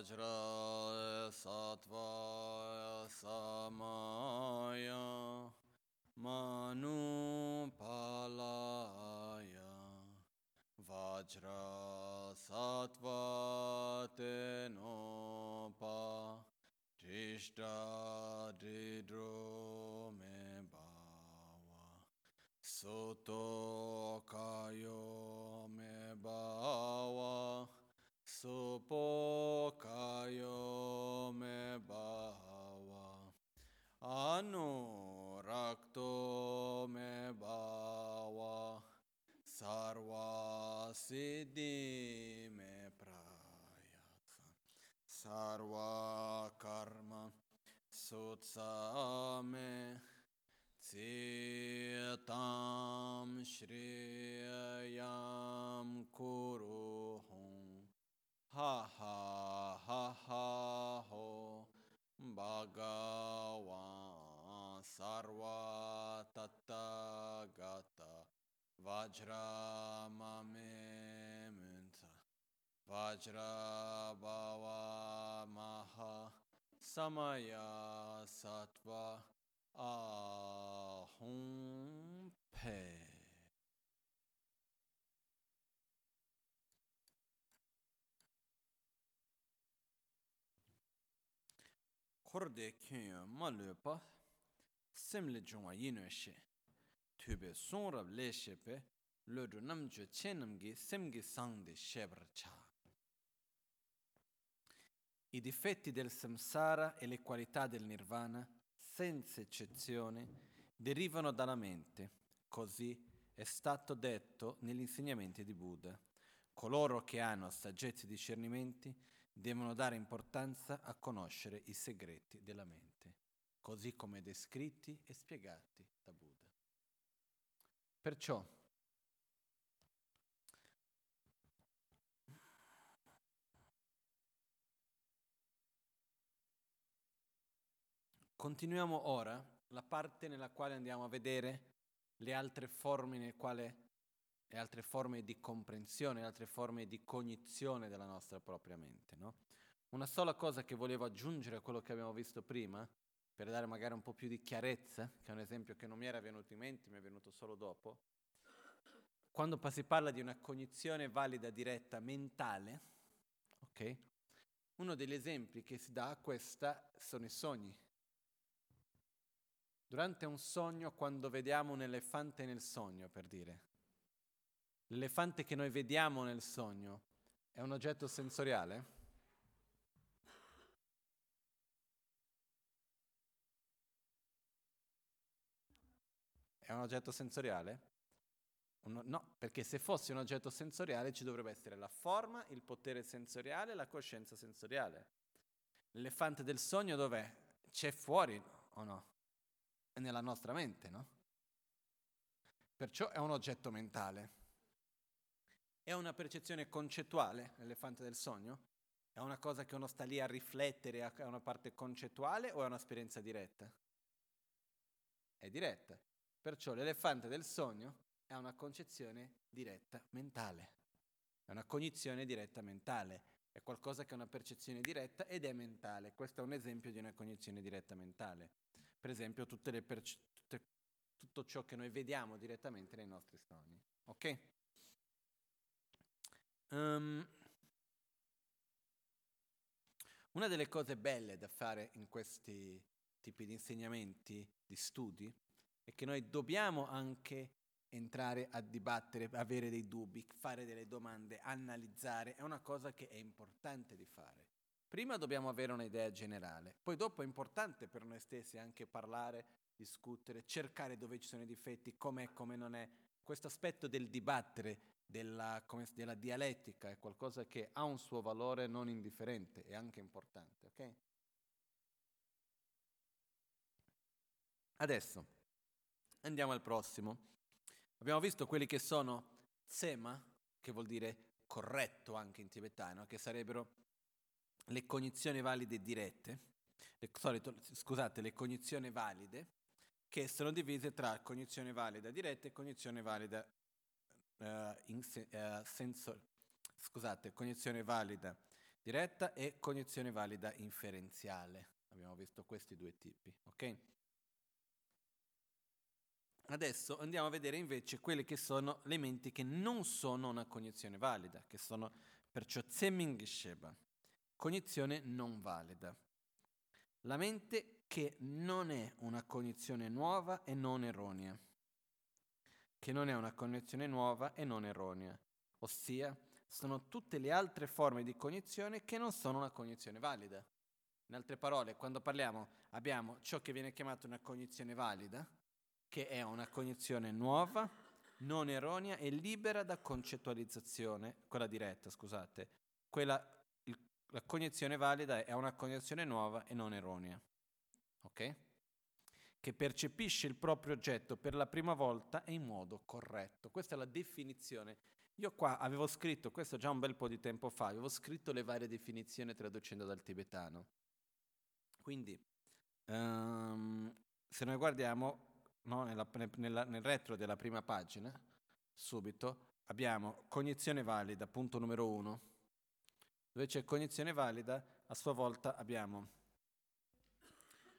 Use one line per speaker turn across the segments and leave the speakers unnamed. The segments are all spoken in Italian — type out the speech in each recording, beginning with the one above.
Vajra Sattva Samaya Palaya Vajra Sattva Tenopa Trishta Dridro Me Bawa Soto Kayo Me Bawa सुपोकायो में बहावा अनुरक्तो में भावा। सर्वासिद्धि में प्रयास सर्वाकर्म सोत्सा में चेतां श्रेयां कुरु हूँ Ha ha ha ha ho Bhagavan Sarva Tattagata Vajramame Munta Vajra Bhava Maha Samaya Sattva Ahum Pe. Korde kyun ma löpa semle jungwa yinwe she tube songrab le shepe lödru namjo chenamgi semgi sangde shebra cha. I difetti del samsara e le qualità del nirvana, senza eccezione, derivano dalla mente. Così è stato detto negli insegnamenti di Buddha. Coloro che hanno saggezza e discernimenti devono dare importanza a conoscere i segreti della mente, così come descritti e spiegati da Buddha. Perciò, continuiamo ora la parte nella quale andiamo a vedere le altre forme nel quale e altre forme di comprensione, altre forme di cognizione della nostra propria mente. No? Una sola cosa che volevo aggiungere a quello che abbiamo visto prima, per dare magari un po' più di chiarezza, che è un esempio che non mi era venuto in mente, mi è venuto solo dopo, quando si parla di una cognizione valida diretta mentale, ok? Uno degli esempi che si dà a questa sono i sogni. Durante un sogno, quando vediamo un elefante nel sogno, per dire, L'elefante che noi vediamo nel sogno è un oggetto sensoriale? È un oggetto sensoriale? No, perché se fosse un oggetto sensoriale ci dovrebbe essere la forma, il potere sensoriale la coscienza sensoriale. L'elefante del sogno dov'è? C'è fuori o no? È nella nostra mente, no? Perciò è un oggetto mentale. È una percezione concettuale l'elefante del sogno? È una cosa che uno sta lì a riflettere, è una parte concettuale o è un'esperienza diretta? È diretta. Perciò l'elefante del sogno è una concezione diretta mentale, è una cognizione diretta mentale, è qualcosa che è una percezione diretta ed è mentale. Questo è un esempio di una cognizione diretta mentale. Per esempio perce- tutte, tutto ciò che noi vediamo direttamente nei nostri sogni. Ok? Um, una delle cose belle da fare in questi tipi di insegnamenti, di studi, è che noi dobbiamo anche entrare a dibattere, avere dei dubbi, fare delle domande, analizzare, è una cosa che è importante di fare. Prima dobbiamo avere un'idea generale, poi dopo è importante per noi stessi anche parlare, discutere, cercare dove ci sono i difetti, com'è, come non è. Questo aspetto del dibattere, della, della dialettica, è qualcosa che ha un suo valore non indifferente e anche importante. Okay? Adesso andiamo al prossimo. Abbiamo visto quelli che sono tsema, che vuol dire corretto anche in tibetano, che sarebbero le cognizioni valide dirette, le, sorry, scusate, le cognizioni valide, che sono divise tra cognizione valida diretta e cognizione valida uh, in se- uh, senso- scusate, cognizione valida diretta e cognizione valida inferenziale. Abbiamo visto questi due tipi, ok? Adesso andiamo a vedere invece quelli che sono le menti che non sono una cognizione valida, che sono perciò Zemming Sheba, cognizione non valida. La mente che non è una cognizione nuova e non erronea, che non è una cognizione nuova e non erronea, ossia sono tutte le altre forme di cognizione che non sono una cognizione valida. In altre parole, quando parliamo abbiamo ciò che viene chiamato una cognizione valida, che è una cognizione nuova, non erronea e libera da concettualizzazione, quella diretta, scusate. Quella, il, la cognizione valida è una cognizione nuova e non erronea. Ok? Che percepisce il proprio oggetto per la prima volta e in modo corretto. Questa è la definizione. Io qua avevo scritto, questo già un bel po' di tempo fa, avevo scritto le varie definizioni traducendo dal tibetano. Quindi, um, se noi guardiamo no, nella, nella, nel retro della prima pagina, subito, abbiamo cognizione valida, punto numero uno. Dove c'è cognizione valida, a sua volta abbiamo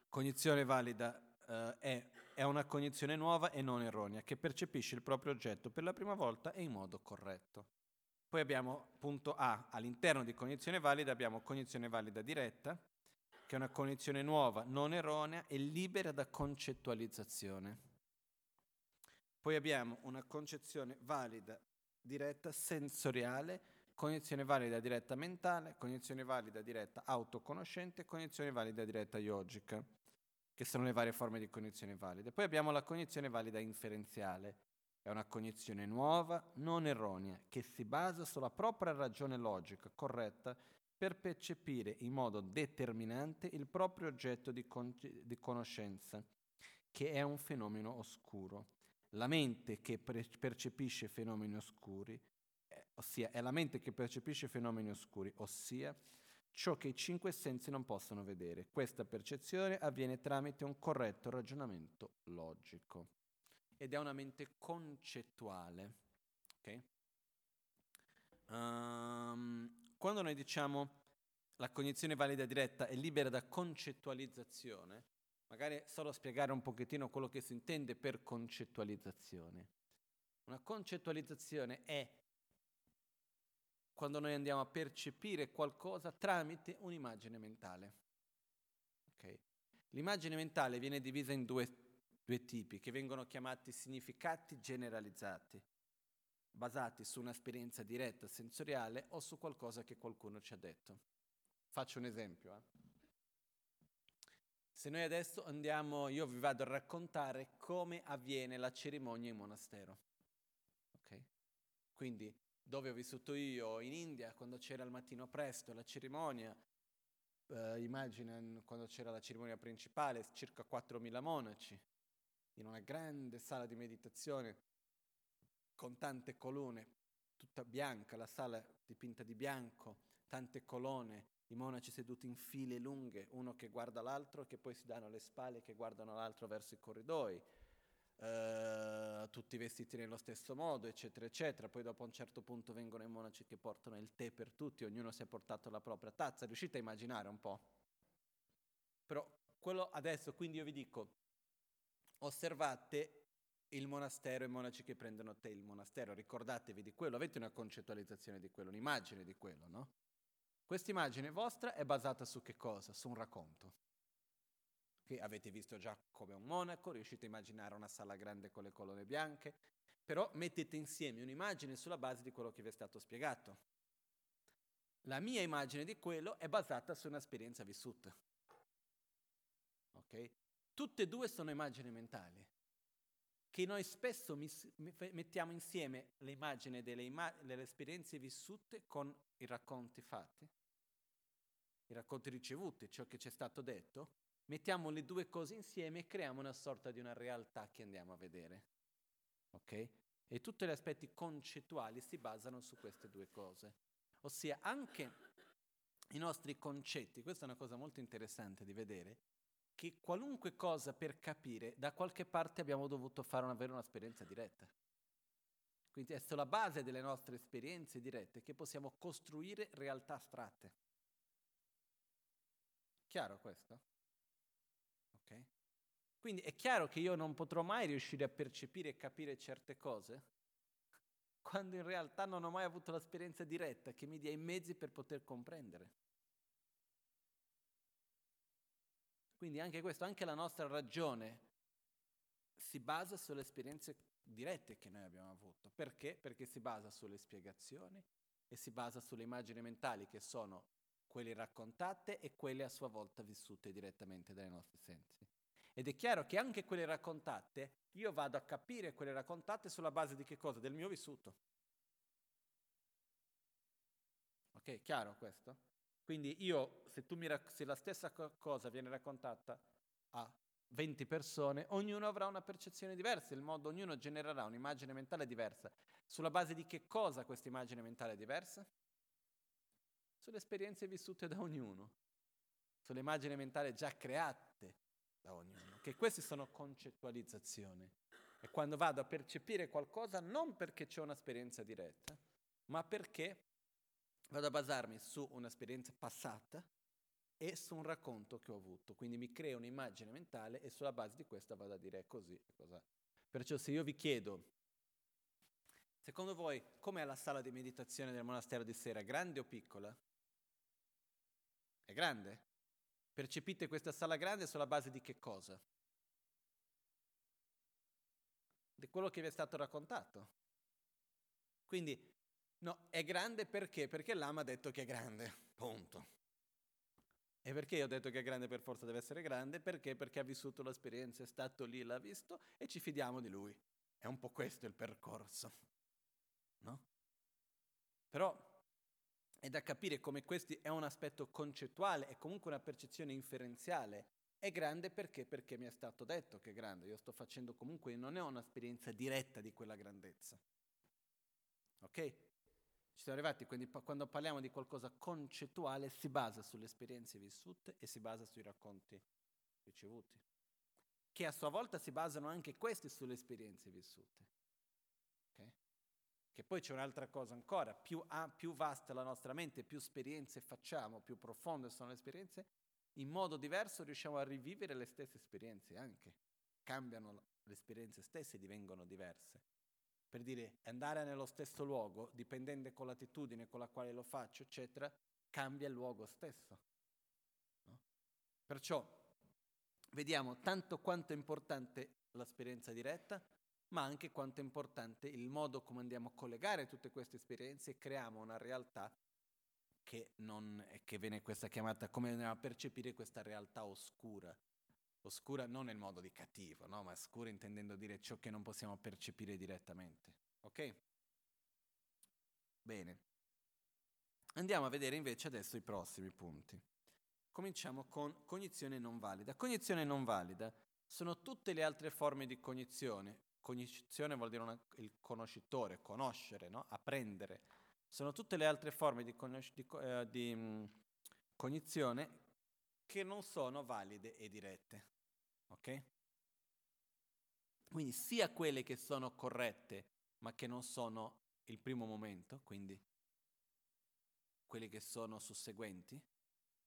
cognizione valida eh, è, è una cognizione nuova e non erronea, che percepisce il proprio oggetto per la prima volta e in modo corretto. Poi abbiamo punto A, all'interno di cognizione valida abbiamo cognizione valida diretta, che è una cognizione nuova, non erronea e libera da concettualizzazione. Poi abbiamo una concezione valida, diretta, sensoriale, cognizione valida diretta mentale, cognizione valida diretta autoconoscente, cognizione valida diretta yogica, che sono le varie forme di cognizione valida. Poi abbiamo la cognizione valida inferenziale, è una cognizione nuova, non erronea, che si basa sulla propria ragione logica corretta per percepire in modo determinante il proprio oggetto di, con- di conoscenza, che è un fenomeno oscuro. La mente che pre- percepisce fenomeni oscuri, eh, ossia è la mente che percepisce fenomeni oscuri, ossia ciò che i cinque sensi non possono vedere. Questa percezione avviene tramite un corretto ragionamento logico ed è una mente concettuale. Okay? Um, quando noi diciamo la cognizione valida diretta è libera da concettualizzazione, magari solo spiegare un pochettino quello che si intende per concettualizzazione. Una concettualizzazione è quando noi andiamo a percepire qualcosa tramite un'immagine mentale. Okay? L'immagine mentale viene divisa in due, due tipi che vengono chiamati significati generalizzati basati su un'esperienza diretta sensoriale o su qualcosa che qualcuno ci ha detto. Faccio un esempio. Eh. Se noi adesso andiamo, io vi vado a raccontare come avviene la cerimonia in monastero. Okay? Quindi, dove ho vissuto io, in India, quando c'era il mattino presto la cerimonia, eh, immagina quando c'era la cerimonia principale, circa 4.000 monaci, in una grande sala di meditazione con tante colonne, tutta bianca, la sala dipinta di bianco, tante colonne, i monaci seduti in file lunghe, uno che guarda l'altro, che poi si danno le spalle, che guardano l'altro verso i corridoi, eh, tutti vestiti nello stesso modo, eccetera, eccetera. Poi dopo a un certo punto vengono i monaci che portano il tè per tutti, ognuno si è portato la propria tazza. Riuscite a immaginare un po'? Però quello adesso, quindi io vi dico, osservate il monastero e i monaci che prendono te il monastero, ricordatevi di quello, avete una concettualizzazione di quello, un'immagine di quello, no? Questa immagine vostra è basata su che cosa? Su un racconto. Che avete visto già come un monaco, riuscite a immaginare una sala grande con le colonne bianche, però mettete insieme un'immagine sulla base di quello che vi è stato spiegato. La mia immagine di quello è basata su un'esperienza vissuta. Ok? Tutte e due sono immagini mentali che noi spesso mis- mettiamo insieme l'immagine delle, ima- delle esperienze vissute con i racconti fatti, i racconti ricevuti, ciò che ci è stato detto, mettiamo le due cose insieme e creiamo una sorta di una realtà che andiamo a vedere. Ok? E tutti gli aspetti concettuali si basano su queste due cose. Ossia, anche i nostri concetti, questa è una cosa molto interessante di vedere, che qualunque cosa per capire, da qualche parte abbiamo dovuto fare una, avere un'esperienza diretta. Quindi è sulla base delle nostre esperienze dirette che possiamo costruire realtà astratte. Chiaro questo? Quindi è chiaro che io non potrò mai riuscire a percepire e capire certe cose quando in realtà non ho mai avuto l'esperienza diretta che mi dia i mezzi per poter comprendere. Quindi anche questo, anche la nostra ragione si basa sulle esperienze dirette che noi abbiamo avuto. Perché? Perché si basa sulle spiegazioni e si basa sulle immagini mentali che sono quelle raccontate e quelle a sua volta vissute direttamente dai nostri sensi. Ed è chiaro che anche quelle raccontate, io vado a capire quelle raccontate sulla base di che cosa? Del mio vissuto. Ok, chiaro questo? Quindi io, se, mi, se la stessa cosa viene raccontata a 20 persone, ognuno avrà una percezione diversa, il modo, ognuno genererà un'immagine mentale diversa. Sulla base di che cosa questa immagine mentale è diversa? Sulle esperienze vissute da ognuno, sulle immagini mentali già create da ognuno, che queste sono concettualizzazioni. E quando vado a percepire qualcosa non perché c'è un'esperienza diretta, ma perché vado a basarmi su un'esperienza passata e su un racconto che ho avuto. Quindi mi creo un'immagine mentale e sulla base di questa vado a dire così, è così. Perciò se io vi chiedo, secondo voi com'è la sala di meditazione del monastero di sera, grande o piccola? È grande? Percepite questa sala grande sulla base di che cosa? Di quello che vi è stato raccontato. Quindi No, è grande perché? Perché l'ama ha detto che è grande, punto. E perché io ho detto che è grande per forza deve essere grande? Perché? Perché ha vissuto l'esperienza, è stato lì, l'ha visto e ci fidiamo di lui. È un po' questo il percorso, no? Però è da capire come questo è un aspetto concettuale, è comunque una percezione inferenziale. È grande perché? Perché mi è stato detto che è grande. Io sto facendo comunque, non è un'esperienza diretta di quella grandezza. Ok? Ci siamo arrivati, quindi quando parliamo di qualcosa concettuale si basa sulle esperienze vissute e si basa sui racconti ricevuti, che a sua volta si basano anche questi sulle esperienze vissute. Che poi c'è un'altra cosa ancora, più, ah, più vasta la nostra mente, più esperienze facciamo, più profonde sono le esperienze, in modo diverso riusciamo a rivivere le stesse esperienze anche. Cambiano le esperienze stesse e divengono diverse per dire andare nello stesso luogo, dipendente con l'attitudine con la quale lo faccio, eccetera, cambia il luogo stesso. No? Perciò vediamo tanto quanto è importante l'esperienza diretta, ma anche quanto è importante il modo come andiamo a collegare tutte queste esperienze e creiamo una realtà che, non, che viene questa chiamata, come andiamo a percepire questa realtà oscura, Oscura non nel modo di cattivo, no? ma oscura intendendo dire ciò che non possiamo percepire direttamente. Ok? Bene. Andiamo a vedere invece adesso i prossimi punti. Cominciamo con cognizione non valida. Cognizione non valida sono tutte le altre forme di cognizione. Cognizione vuol dire una, il conoscitore, conoscere, no? apprendere. Sono tutte le altre forme di, conosc- di, eh, di mh, cognizione che non sono valide e dirette. Ok? Quindi sia quelle che sono corrette, ma che non sono il primo momento, quindi quelle che sono susseguenti,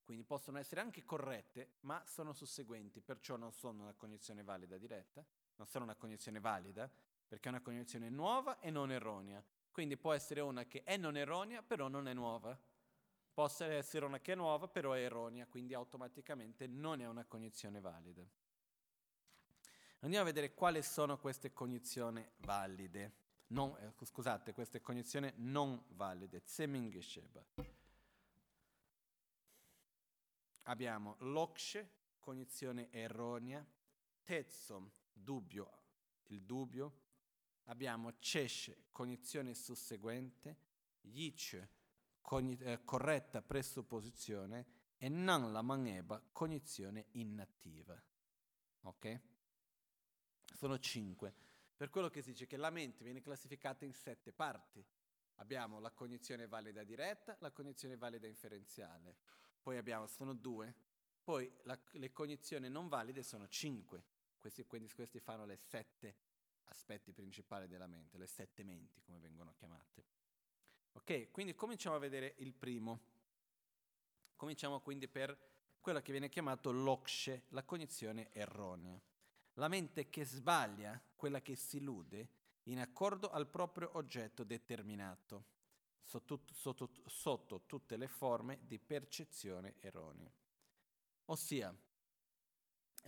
quindi possono essere anche corrette, ma sono susseguenti, perciò non sono una cognizione valida diretta, non sono una cognizione valida, perché è una cognizione nuova e non erronea. Quindi può essere una che è non erronea, però non è nuova possa essere una che è nuova, però è erronea, quindi automaticamente non è una cognizione valida. Andiamo a vedere quali sono queste cognizioni valide. Non, eh, scusate, queste cognizioni non valide. Zemingesheba. Abbiamo lokshe, cognizione erronea, tezzo, dubbio, il dubbio. Abbiamo cesce, cognizione susseguente, yiche, cogni- eh, corretta presupposizione e non la maneba cognizione inattiva. Ok? Sono cinque. Per quello che si dice che la mente viene classificata in sette parti. Abbiamo la cognizione valida diretta, la cognizione valida inferenziale. Poi abbiamo, sono due. Poi la, le cognizioni non valide sono cinque. Questi, questi fanno le sette aspetti principali della mente, le sette menti come vengono chiamate. Ok, quindi cominciamo a vedere il primo. Cominciamo quindi per quella che viene chiamata l'okshe, la cognizione erronea. La mente che sbaglia, quella che si illude, in accordo al proprio oggetto determinato, sotto, sotto, sotto tutte le forme di percezione erronea. Ossia,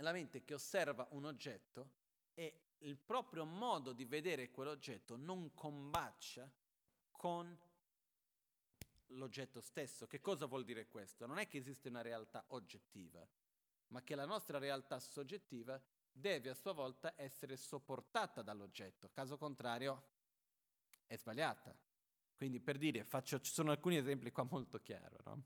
la mente che osserva un oggetto e il proprio modo di vedere quell'oggetto non combacia con l'oggetto stesso. Che cosa vuol dire questo? Non è che esiste una realtà oggettiva, ma che la nostra realtà soggettiva deve a sua volta essere sopportata dall'oggetto, caso contrario è sbagliata. Quindi per dire, faccio, ci sono alcuni esempi qua molto chiari. No?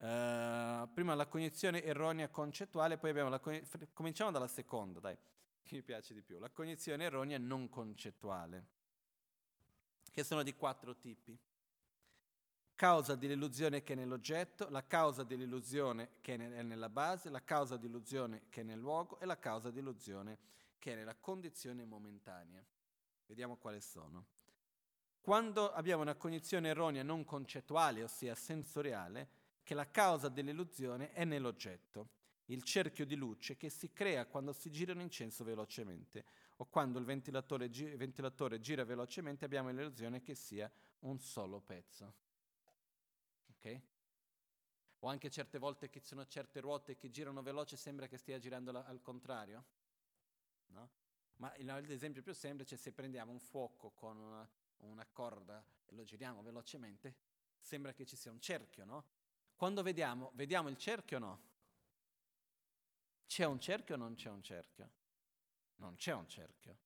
Uh, prima la cognizione erronea concettuale, poi abbiamo la cognizione, cominciamo dalla seconda, dai, che mi piace di più, la cognizione erronea non concettuale, che sono di quattro tipi causa dell'illusione che è nell'oggetto, la causa dell'illusione che è nella base, la causa dell'illusione che è nel luogo e la causa dell'illusione che è nella condizione momentanea. Vediamo quali sono. Quando abbiamo una cognizione erronea non concettuale, ossia sensoriale, che la causa dell'illusione è nell'oggetto, il cerchio di luce che si crea quando si gira un incenso velocemente o quando il ventilatore, gi- il ventilatore gira velocemente abbiamo l'illusione che sia un solo pezzo ok? O anche certe volte che ci sono certe ruote che girano veloce sembra che stia girando la, al contrario, no? Ma l'esempio più semplice è se prendiamo un fuoco con una, una corda e lo giriamo velocemente, sembra che ci sia un cerchio, no? Quando vediamo, vediamo il cerchio o no? C'è un cerchio o non c'è un cerchio? Non c'è un cerchio.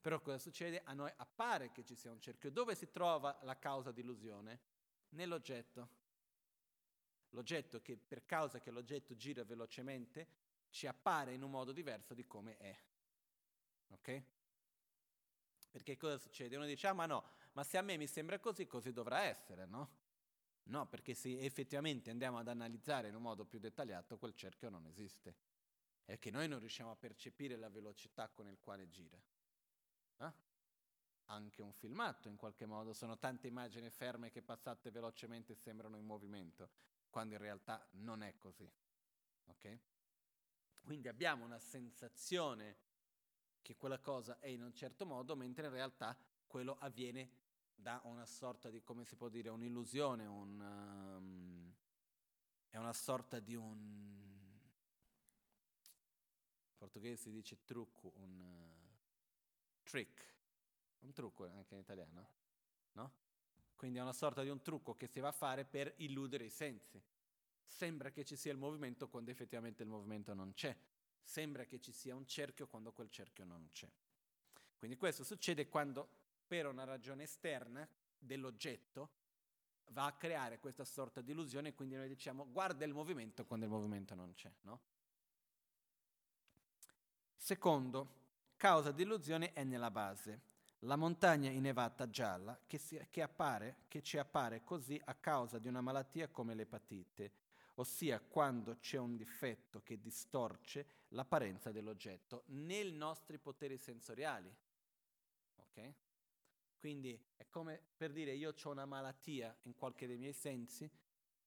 Però cosa succede? A noi appare che ci sia un cerchio. Dove si trova la causa di illusione? nell'oggetto. L'oggetto che per causa che l'oggetto gira velocemente ci appare in un modo diverso di come è. Ok? Perché cosa succede? Uno dice, ah ma no, ma se a me mi sembra così, così dovrà essere, no? No, perché se effettivamente andiamo ad analizzare in un modo più dettagliato, quel cerchio non esiste. È che noi non riusciamo a percepire la velocità con il quale gira. Eh? anche un filmato in qualche modo, sono tante immagini ferme che passate velocemente sembrano in movimento, quando in realtà non è così. Ok? Quindi abbiamo una sensazione che quella cosa è in un certo modo, mentre in realtà quello avviene da una sorta di, come si può dire, un'illusione, un, um, è una sorta di un... in portoghese si dice trucco, un uh, trick, un trucco anche in italiano, no? Quindi è una sorta di un trucco che si va a fare per illudere i sensi. Sembra che ci sia il movimento quando effettivamente il movimento non c'è. Sembra che ci sia un cerchio quando quel cerchio non c'è. Quindi questo succede quando per una ragione esterna dell'oggetto va a creare questa sorta di illusione quindi noi diciamo guarda il movimento quando il movimento non c'è, no? Secondo, causa di illusione è nella base. La montagna innevata gialla che, si, che, appare, che ci appare così a causa di una malattia come l'epatite, ossia quando c'è un difetto che distorce l'apparenza dell'oggetto nei nostri poteri sensoriali. Ok? Quindi è come per dire io ho una malattia in qualche dei miei sensi.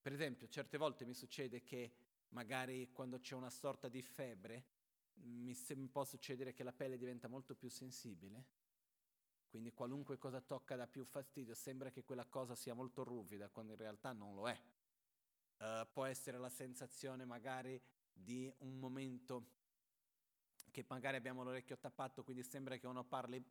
Per esempio, certe volte mi succede che magari quando c'è una sorta di febbre mi, mi può succedere che la pelle diventa molto più sensibile quindi qualunque cosa tocca dà più fastidio, sembra che quella cosa sia molto ruvida, quando in realtà non lo è. Uh, può essere la sensazione magari di un momento che magari abbiamo l'orecchio tappato, quindi sembra che uno parli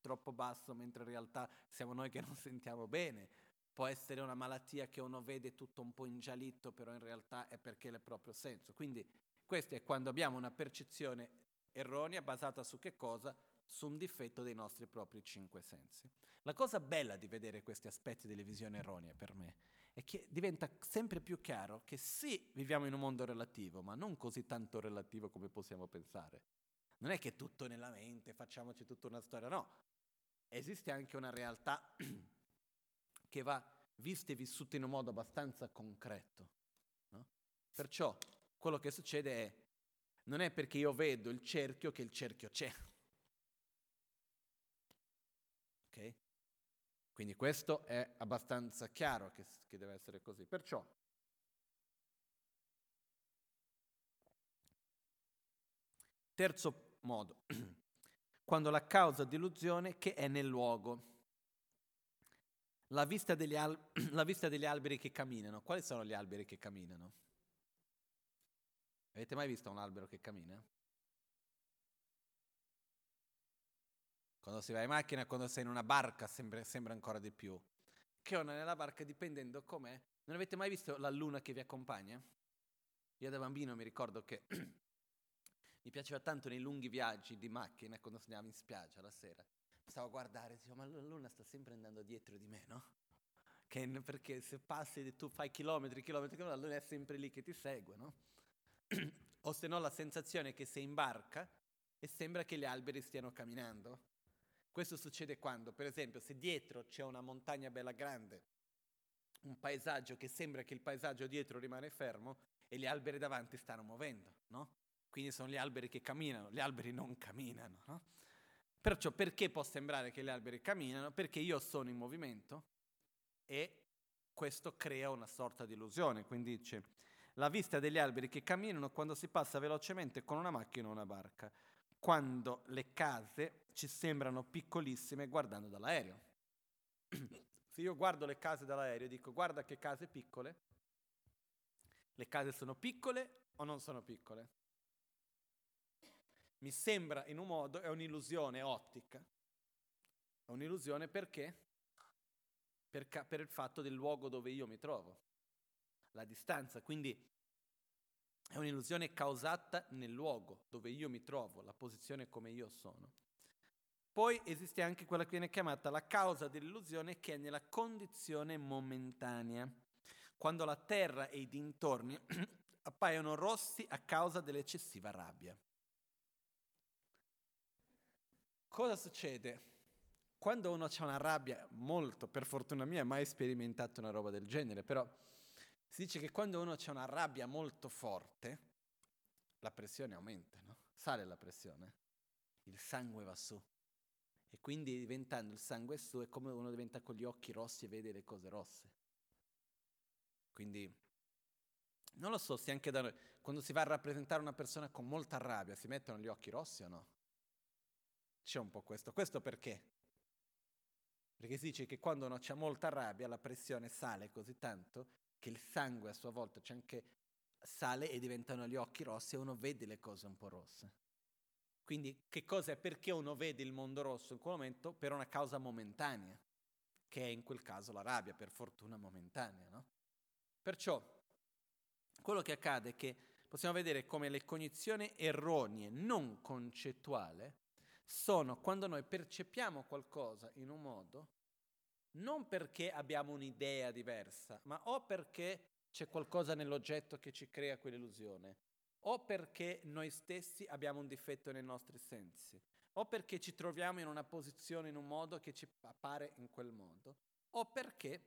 troppo basso, mentre in realtà siamo noi che non sentiamo bene. Può essere una malattia che uno vede tutto un po' ingiallito, però in realtà è perché è il proprio senso. Quindi questo è quando abbiamo una percezione erronea basata su che cosa? su un difetto dei nostri propri cinque sensi. La cosa bella di vedere questi aspetti delle visioni erronee per me è che diventa sempre più chiaro che sì, viviamo in un mondo relativo, ma non così tanto relativo come possiamo pensare. Non è che tutto è nella mente, facciamoci tutta una storia, no. Esiste anche una realtà che va vista e vissuta in un modo abbastanza concreto. No? Perciò quello che succede è, non è perché io vedo il cerchio che il cerchio c'è. Ok? Quindi questo è abbastanza chiaro che, che deve essere così. Perciò Terzo punto modo, quando la causa di illusione che è nel luogo. La vista, al- la vista degli alberi che camminano. Quali sono gli alberi che camminano? Avete mai visto un albero che cammina? Quando si va in macchina, quando sei in una barca, sembra, sembra ancora di più. Che ona nella barca dipendendo com'è. Non avete mai visto la luna che vi accompagna? Io da bambino mi ricordo che mi piaceva tanto nei lunghi viaggi di macchina quando si andava in spiaggia la sera. Stavo a guardare dicevo, ma la luna sta sempre andando dietro di me, no? Che, perché se passi e tu fai chilometri, chilometri, chilometri, la luna è sempre lì che ti segue, no? o se no la sensazione che sei in barca e sembra che gli alberi stiano camminando. Questo succede quando, per esempio, se dietro c'è una montagna bella grande, un paesaggio che sembra che il paesaggio dietro rimane fermo e gli alberi davanti stanno muovendo, no? Quindi sono gli alberi che camminano, gli alberi non camminano, no? Perciò perché può sembrare che gli alberi camminano? Perché io sono in movimento e questo crea una sorta di illusione. Quindi dice, la vista degli alberi che camminano quando si passa velocemente con una macchina o una barca quando le case ci sembrano piccolissime guardando dall'aereo. Se io guardo le case dall'aereo e dico guarda che case piccole, le case sono piccole o non sono piccole? Mi sembra in un modo, è un'illusione ottica. È un'illusione perché? Per, ca- per il fatto del luogo dove io mi trovo, la distanza. Quindi è un'illusione causata nel luogo dove io mi trovo, la posizione come io sono. Poi esiste anche quella che viene chiamata la causa dell'illusione che è nella condizione momentanea, quando la terra e i dintorni appaiono rossi a causa dell'eccessiva rabbia. Cosa succede? Quando uno ha una rabbia molto, per fortuna mia, mai sperimentato una roba del genere, però si dice che quando uno ha una rabbia molto forte, la pressione aumenta, no? Sale la pressione, il sangue va su. E quindi diventando il sangue su è come uno diventa con gli occhi rossi e vede le cose rosse. Quindi non lo so se anche da noi, quando si va a rappresentare una persona con molta rabbia, si mettono gli occhi rossi o no? C'è un po' questo. Questo perché? Perché si dice che quando uno ha molta rabbia la pressione sale così tanto che il sangue a sua volta c'è anche sale e diventano gli occhi rossi e uno vede le cose un po' rosse. Quindi che cosa è? Perché uno vede il mondo rosso in quel momento? Per una causa momentanea, che è in quel caso la rabbia, per fortuna momentanea, no? Perciò quello che accade è che possiamo vedere come le cognizioni erronee, non concettuali, sono quando noi percepiamo qualcosa in un modo non perché abbiamo un'idea diversa, ma o perché c'è qualcosa nell'oggetto che ci crea quell'illusione, o perché noi stessi abbiamo un difetto nei nostri sensi, o perché ci troviamo in una posizione in un modo che ci appare in quel modo, o perché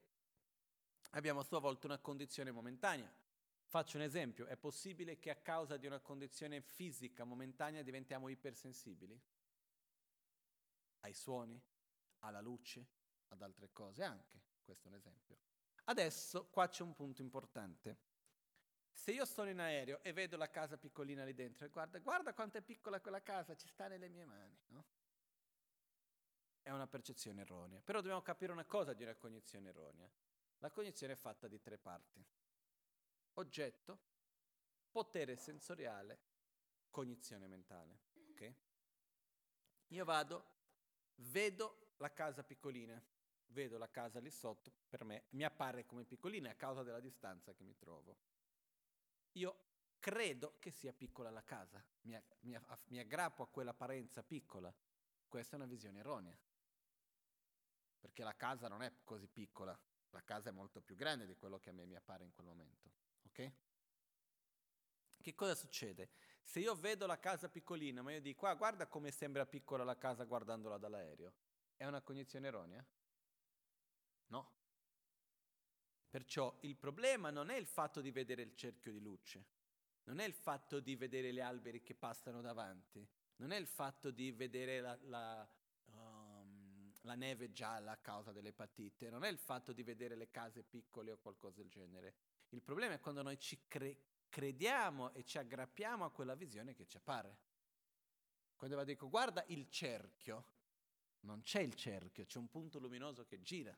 abbiamo a sua volta una condizione momentanea. Faccio un esempio, è possibile che a causa di una condizione fisica momentanea diventiamo ipersensibili? Ai suoni? Alla luce? ad altre cose anche, questo è un esempio. Adesso qua c'è un punto importante. Se io sono in aereo e vedo la casa piccolina lì dentro e guarda, guarda quanto è piccola quella casa, ci sta nelle mie mani, no? È una percezione erronea. Però dobbiamo capire una cosa di una cognizione erronea. La cognizione è fatta di tre parti. Oggetto, potere sensoriale, cognizione mentale. Okay? Io vado, vedo la casa piccolina, vedo la casa lì sotto, per me mi appare come piccolina a causa della distanza che mi trovo. Io credo che sia piccola la casa, mi, mi, mi aggrappo a quell'apparenza piccola. Questa è una visione erronea, perché la casa non è così piccola, la casa è molto più grande di quello che a me mi appare in quel momento. Ok? Che cosa succede? Se io vedo la casa piccolina, ma io dico, ah, guarda come sembra piccola la casa guardandola dall'aereo, è una cognizione erronea? No. Perciò il problema non è il fatto di vedere il cerchio di luce, non è il fatto di vedere gli alberi che passano davanti, non è il fatto di vedere la, la, um, la neve gialla a causa dell'epatite, non è il fatto di vedere le case piccole o qualcosa del genere. Il problema è quando noi ci cre- crediamo e ci aggrappiamo a quella visione che ci appare. Quando io dico guarda il cerchio, non c'è il cerchio, c'è un punto luminoso che gira.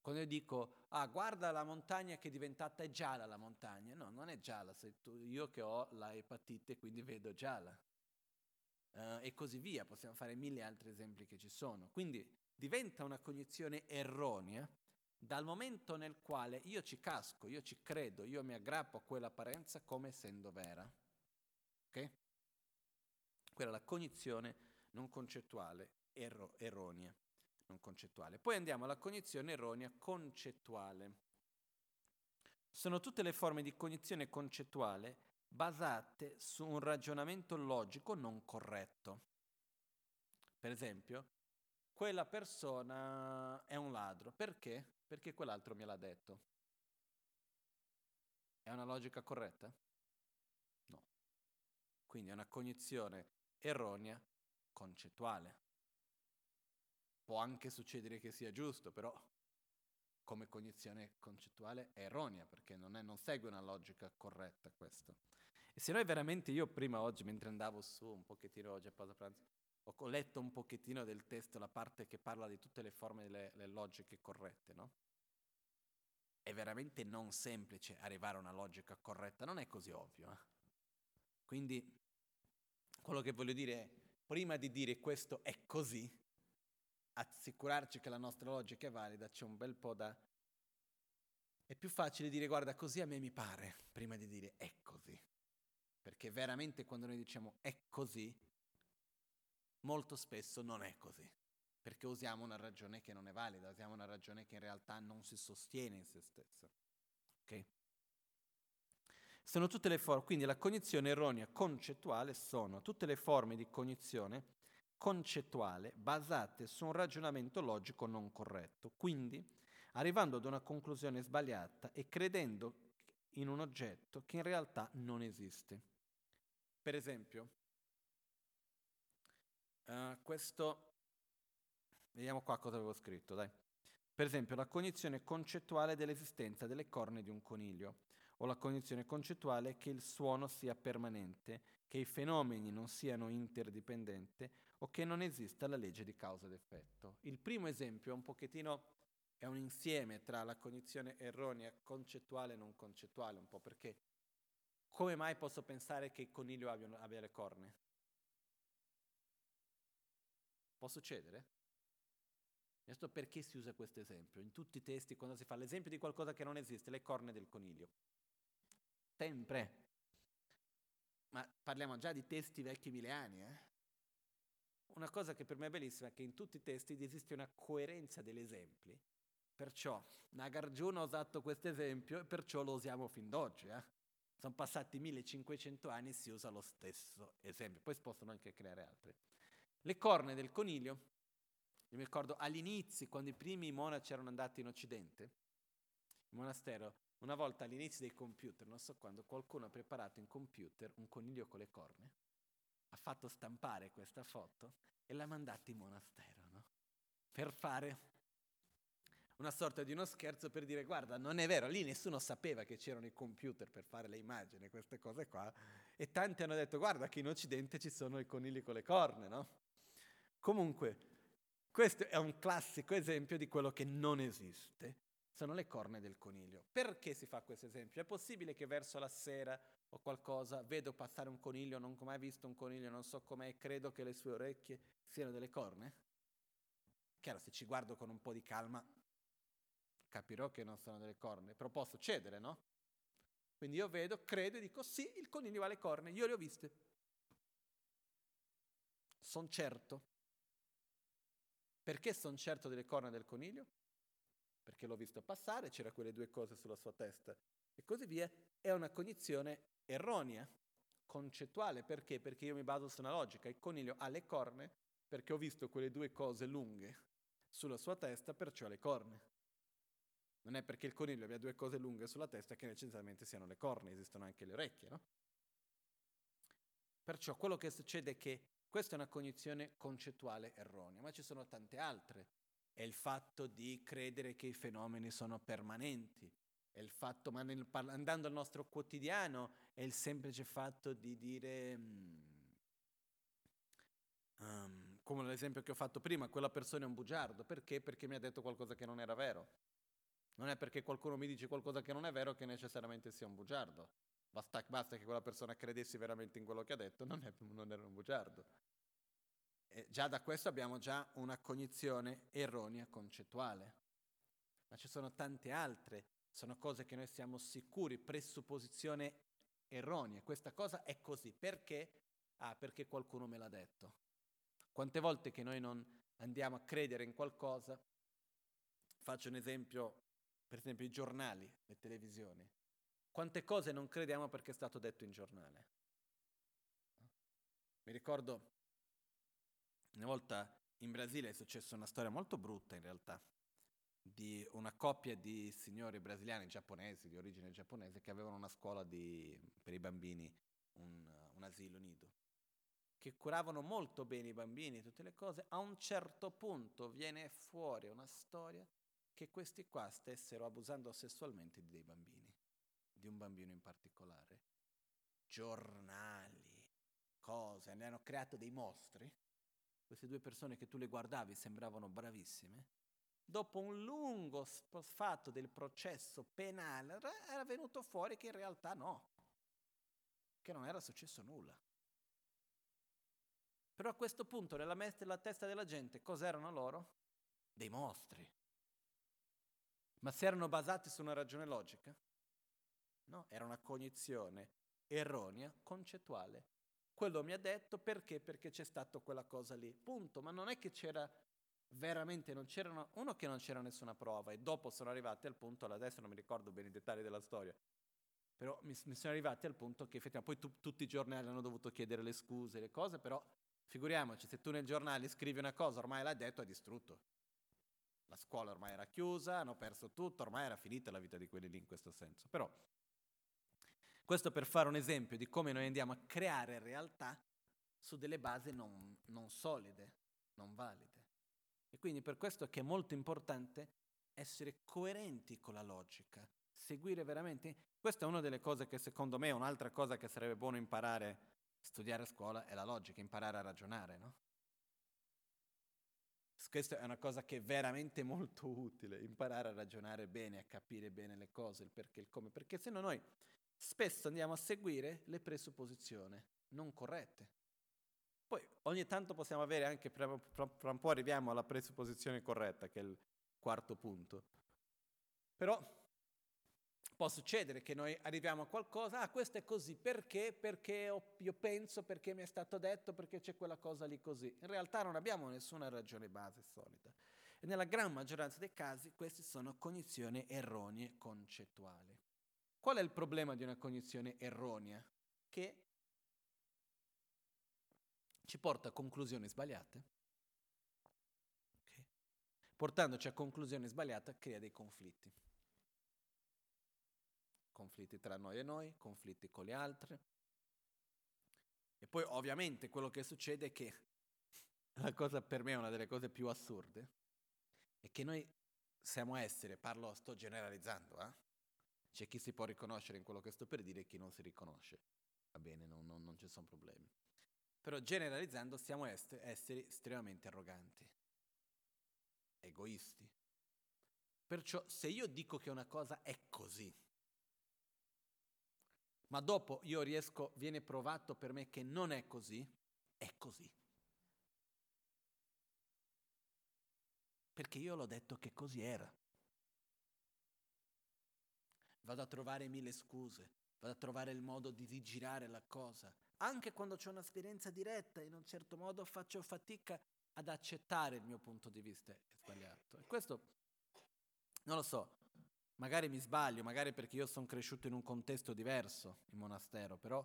Quando io dico, ah, guarda la montagna che è diventata gialla la montagna, no, non è gialla, tu, io che ho la epatite quindi vedo gialla. Uh, e così via, possiamo fare mille altri esempi che ci sono. Quindi diventa una cognizione erronea dal momento nel quale io ci casco, io ci credo, io mi aggrappo a quell'apparenza come essendo vera. Ok? Quella è la cognizione non concettuale erro- erronea non concettuale. Poi andiamo alla cognizione erronea concettuale. Sono tutte le forme di cognizione concettuale basate su un ragionamento logico non corretto. Per esempio, quella persona è un ladro. Perché? Perché quell'altro me l'ha detto. È una logica corretta? No. Quindi è una cognizione erronea concettuale. Può anche succedere che sia giusto, però come cognizione concettuale è erronea, perché non, è, non segue una logica corretta questo. E se noi veramente, io prima oggi, mentre andavo su un pochettino oggi a pausa pranzo, ho letto un pochettino del testo, la parte che parla di tutte le forme delle logiche corrette, no? È veramente non semplice arrivare a una logica corretta, non è così ovvio. Eh? Quindi quello che voglio dire è, prima di dire questo è così, assicurarci che la nostra logica è valida, c'è un bel po' da... È più facile dire guarda così a me mi pare, prima di dire è così. Perché veramente quando noi diciamo è così, molto spesso non è così. Perché usiamo una ragione che non è valida, usiamo una ragione che in realtà non si sostiene in se stessa. Ok? Sono tutte le forme, quindi la cognizione erronea concettuale sono tutte le forme di cognizione concettuale basate su un ragionamento logico non corretto, quindi arrivando ad una conclusione sbagliata e credendo in un oggetto che in realtà non esiste. Per esempio, uh, questo, vediamo qua cosa avevo scritto, dai. Per esempio, la cognizione concettuale dell'esistenza delle corna di un coniglio, o la cognizione concettuale che il suono sia permanente, che i fenomeni non siano interdipendenti o che non esista la legge di causa ed effetto. Il primo esempio è un pochettino, è un insieme tra la cognizione erronea concettuale e non concettuale, un po' perché come mai posso pensare che il coniglio abbia, abbia le corne? Può succedere? Adesso perché si usa questo esempio? In tutti i testi, quando si fa l'esempio di qualcosa che non esiste, le corna del coniglio. Sempre. Ma parliamo già di testi vecchi mille anni, eh? una cosa che per me è bellissima è che in tutti i testi esiste una coerenza degli esempi. Perciò Nagarjuna ha usato questo esempio e perciò lo usiamo fin d'oggi. Eh? Sono passati 1500 anni e si usa lo stesso esempio. Poi si possono anche creare altri. Le corna del coniglio, io mi ricordo all'inizio, quando i primi monaci erano andati in Occidente, in monastero, una volta all'inizio dei computer, non so quando, qualcuno ha preparato in computer un coniglio con le corna ha fatto stampare questa foto e l'ha mandata in monastero, no? Per fare una sorta di uno scherzo per dire guarda, non è vero, lì nessuno sapeva che c'erano i computer per fare le immagini, queste cose qua, e tanti hanno detto guarda che in Occidente ci sono i conigli con le corna, no? Comunque, questo è un classico esempio di quello che non esiste, sono le corna del coniglio. Perché si fa questo esempio? È possibile che verso la sera o qualcosa, vedo passare un coniglio, non ho mai visto un coniglio, non so com'è, credo che le sue orecchie siano delle corne? Chiaro, se ci guardo con un po' di calma capirò che non sono delle corne, però può succedere, no? Quindi io vedo, credo e dico sì, il coniglio ha le corne, io le ho viste. Sono certo. Perché sono certo delle corna del coniglio? Perché l'ho visto passare, c'era quelle due cose sulla sua testa e così via, è una cognizione erronea, concettuale. Perché? Perché io mi baso su una logica. Il coniglio ha le corna perché ho visto quelle due cose lunghe sulla sua testa, perciò ha le corna. Non è perché il coniglio abbia due cose lunghe sulla testa che necessariamente siano le corna, esistono anche le orecchie, no? Perciò quello che succede è che questa è una cognizione concettuale erronea, ma ci sono tante altre. È il fatto di credere che i fenomeni sono permanenti, è il fatto, ma nel, andando al nostro quotidiano, è il semplice fatto di dire, mm, come l'esempio che ho fatto prima, quella persona è un bugiardo. Perché? Perché mi ha detto qualcosa che non era vero. Non è perché qualcuno mi dice qualcosa che non è vero che necessariamente sia un bugiardo. Basta, basta che quella persona credesse veramente in quello che ha detto, non, è, non era un bugiardo. E già da questo abbiamo già una cognizione erronea concettuale. Ma ci sono tante altre, sono cose che noi siamo sicuri, presupposizione erronea. Questa cosa è così. Perché? Ah, perché qualcuno me l'ha detto. Quante volte che noi non andiamo a credere in qualcosa, faccio un esempio, per esempio i giornali, le televisioni. Quante cose non crediamo perché è stato detto in giornale? Mi ricordo una volta in Brasile è successa una storia molto brutta in realtà, di una coppia di signori brasiliani giapponesi, di origine giapponese, che avevano una scuola di, per i bambini, un, un asilo nido, che curavano molto bene i bambini, tutte le cose. A un certo punto viene fuori una storia che questi qua stessero abusando sessualmente dei bambini di un bambino in particolare. Giornali, cose, ne hanno creato dei mostri. Queste due persone che tu le guardavi sembravano bravissime. Dopo un lungo fatto del processo penale era venuto fuori che in realtà no, che non era successo nulla. Però a questo punto nella, testa della gente cos'erano loro? Dei mostri. Ma se erano basati su una ragione logica? No, era una cognizione erronea, concettuale. Quello mi ha detto perché? Perché c'è stata quella cosa lì. Punto. Ma non è che c'era veramente, non c'erano, uno che non c'era nessuna prova e dopo sono arrivati al punto, adesso non mi ricordo bene i dettagli della storia, però mi, mi sono arrivati al punto che effettivamente poi tu, tutti i giornali hanno dovuto chiedere le scuse, le cose, però figuriamoci, se tu nel giornale scrivi una cosa, ormai l'hai detto, è distrutto. La scuola ormai era chiusa, hanno perso tutto, ormai era finita la vita di quelli lì in questo senso. Però questo per fare un esempio di come noi andiamo a creare realtà su delle basi non, non solide, non valide. E quindi per questo che è molto importante essere coerenti con la logica, seguire veramente. Questa è una delle cose che secondo me, un'altra cosa che sarebbe buono imparare, studiare a scuola, è la logica, imparare a ragionare, no? Questa è una cosa che è veramente molto utile, imparare a ragionare bene, a capire bene le cose, il perché, il come, perché se no noi spesso andiamo a seguire le presupposizioni non corrette. Poi ogni tanto possiamo avere anche, fra, un po' arriviamo alla presupposizione corretta, che è il quarto punto. Però può succedere che noi arriviamo a qualcosa, ah questo è così, perché? Perché io penso, perché mi è stato detto, perché c'è quella cosa lì così. In realtà non abbiamo nessuna ragione base solida. E nella gran maggioranza dei casi queste sono cognizioni erronee concettuali. Qual è il problema di una cognizione erronea? Che ci porta a conclusioni sbagliate. Okay. Portandoci a conclusioni sbagliate crea dei conflitti. Conflitti tra noi e noi, conflitti con le altre. E poi ovviamente quello che succede è che la cosa per me è una delle cose più assurde, è che noi siamo esseri, parlo, sto generalizzando, eh? C'è chi si può riconoscere in quello che sto per dire e chi non si riconosce. Va bene, non, non, non ci sono problemi. Però generalizzando siamo est- esseri estremamente arroganti, egoisti. Perciò se io dico che una cosa è così, ma dopo io riesco, viene provato per me che non è così, è così. Perché io l'ho detto che così era vado a trovare mille scuse, vado a trovare il modo di rigirare la cosa. Anche quando c'è un'esperienza diretta, in un certo modo faccio fatica ad accettare il mio punto di vista sbagliato. E questo, non lo so, magari mi sbaglio, magari perché io sono cresciuto in un contesto diverso, in monastero, però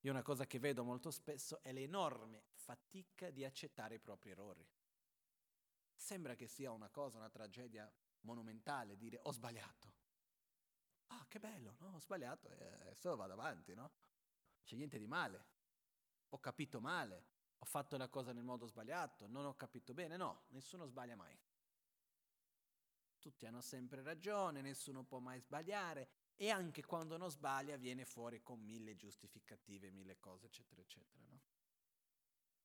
io una cosa che vedo molto spesso è l'enorme fatica di accettare i propri errori. Sembra che sia una cosa, una tragedia monumentale dire ho sbagliato ah che bello, no? ho sbagliato, e adesso vado avanti, no? C'è niente di male, ho capito male, ho fatto la cosa nel modo sbagliato, non ho capito bene, no, nessuno sbaglia mai. Tutti hanno sempre ragione, nessuno può mai sbagliare e anche quando non sbaglia viene fuori con mille giustificative, mille cose, eccetera, eccetera. No?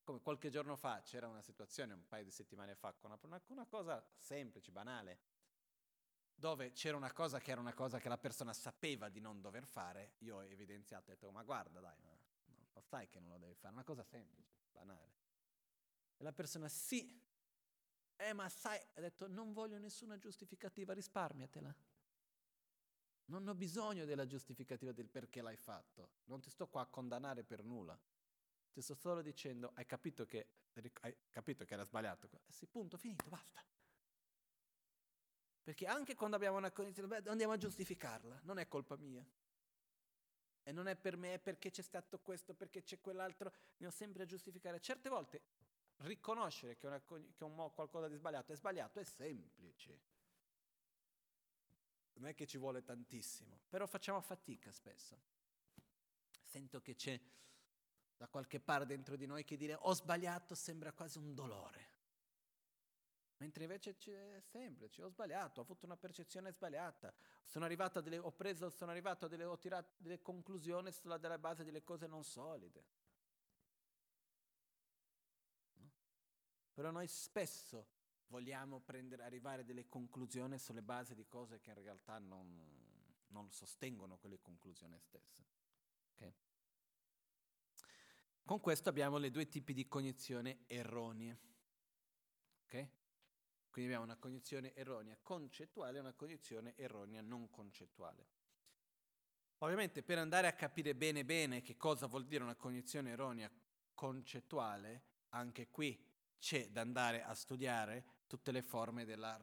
Come qualche giorno fa c'era una situazione, un paio di settimane fa, con una, una cosa semplice, banale, dove c'era una cosa che era una cosa che la persona sapeva di non dover fare, io ho evidenziato e ho detto, ma guarda dai, ma lo sai che non lo devi fare, una cosa semplice, banale. E la persona, sì, eh ma sai, ha detto, non voglio nessuna giustificativa, risparmiatela. Non ho bisogno della giustificativa del perché l'hai fatto, non ti sto qua a condannare per nulla. Ti sto solo dicendo, hai capito che, hai capito che era sbagliato? Sì, punto, finito, basta. Perché anche quando abbiamo una condizione, andiamo a giustificarla, non è colpa mia. E non è per me, è perché c'è stato questo, perché c'è quell'altro, andiamo sempre a giustificare. Certe volte riconoscere che, una, che un, qualcosa di sbagliato è sbagliato è semplice. Non è che ci vuole tantissimo, però facciamo fatica spesso. Sento che c'è da qualche parte dentro di noi che dire ho sbagliato sembra quasi un dolore. Mentre invece è semplice, ho sbagliato, ho avuto una percezione sbagliata, delle, ho preso, sono arrivato a delle, ho tirato delle conclusioni sulla della base delle cose non solide. Però noi spesso vogliamo prendere, arrivare a delle conclusioni sulle basi di cose che in realtà non, non sostengono quelle conclusioni stesse. Okay? Con questo abbiamo le due tipi di cognizione erronee. Okay? Quindi abbiamo una cognizione erronea concettuale e una cognizione erronea non concettuale. Ovviamente per andare a capire bene bene che cosa vuol dire una cognizione erronea concettuale, anche qui c'è da andare a studiare tutte le forme della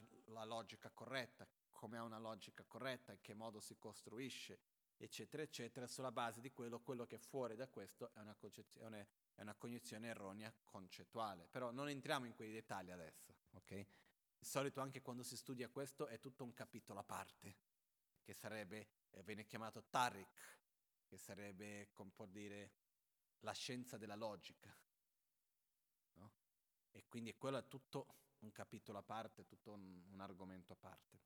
logica corretta, come ha una logica corretta, in che modo si costruisce, eccetera, eccetera, sulla base di quello, quello che è fuori da questo è una, è una cognizione erronea concettuale. Però non entriamo in quei dettagli adesso, ok? Di solito anche quando si studia questo è tutto un capitolo a parte, che sarebbe, eh, viene chiamato Tariq, che sarebbe, come può dire, la scienza della logica. No? E quindi quello è tutto un capitolo a parte, tutto un, un argomento a parte.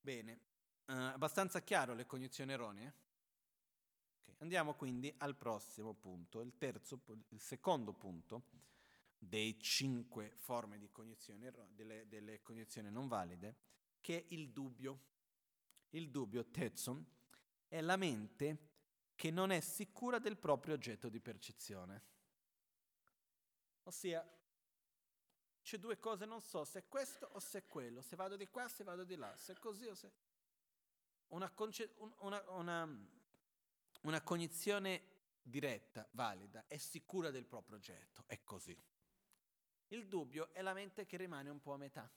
Bene, eh, abbastanza chiaro le cognizioni erronee? Okay. Andiamo quindi al prossimo punto, il, terzo, il secondo punto dei cinque forme di cognizione, delle, delle cognizioni non valide, che è il dubbio. Il dubbio, Tetson, è la mente che non è sicura del proprio oggetto di percezione. Ossia, c'è due cose, non so se è questo o se è quello, se vado di qua, se vado di là, se è così o se... Una, conce- una, una, una cognizione diretta, valida, è sicura del proprio oggetto, è così. Il dubbio è la mente che rimane un po' a metà.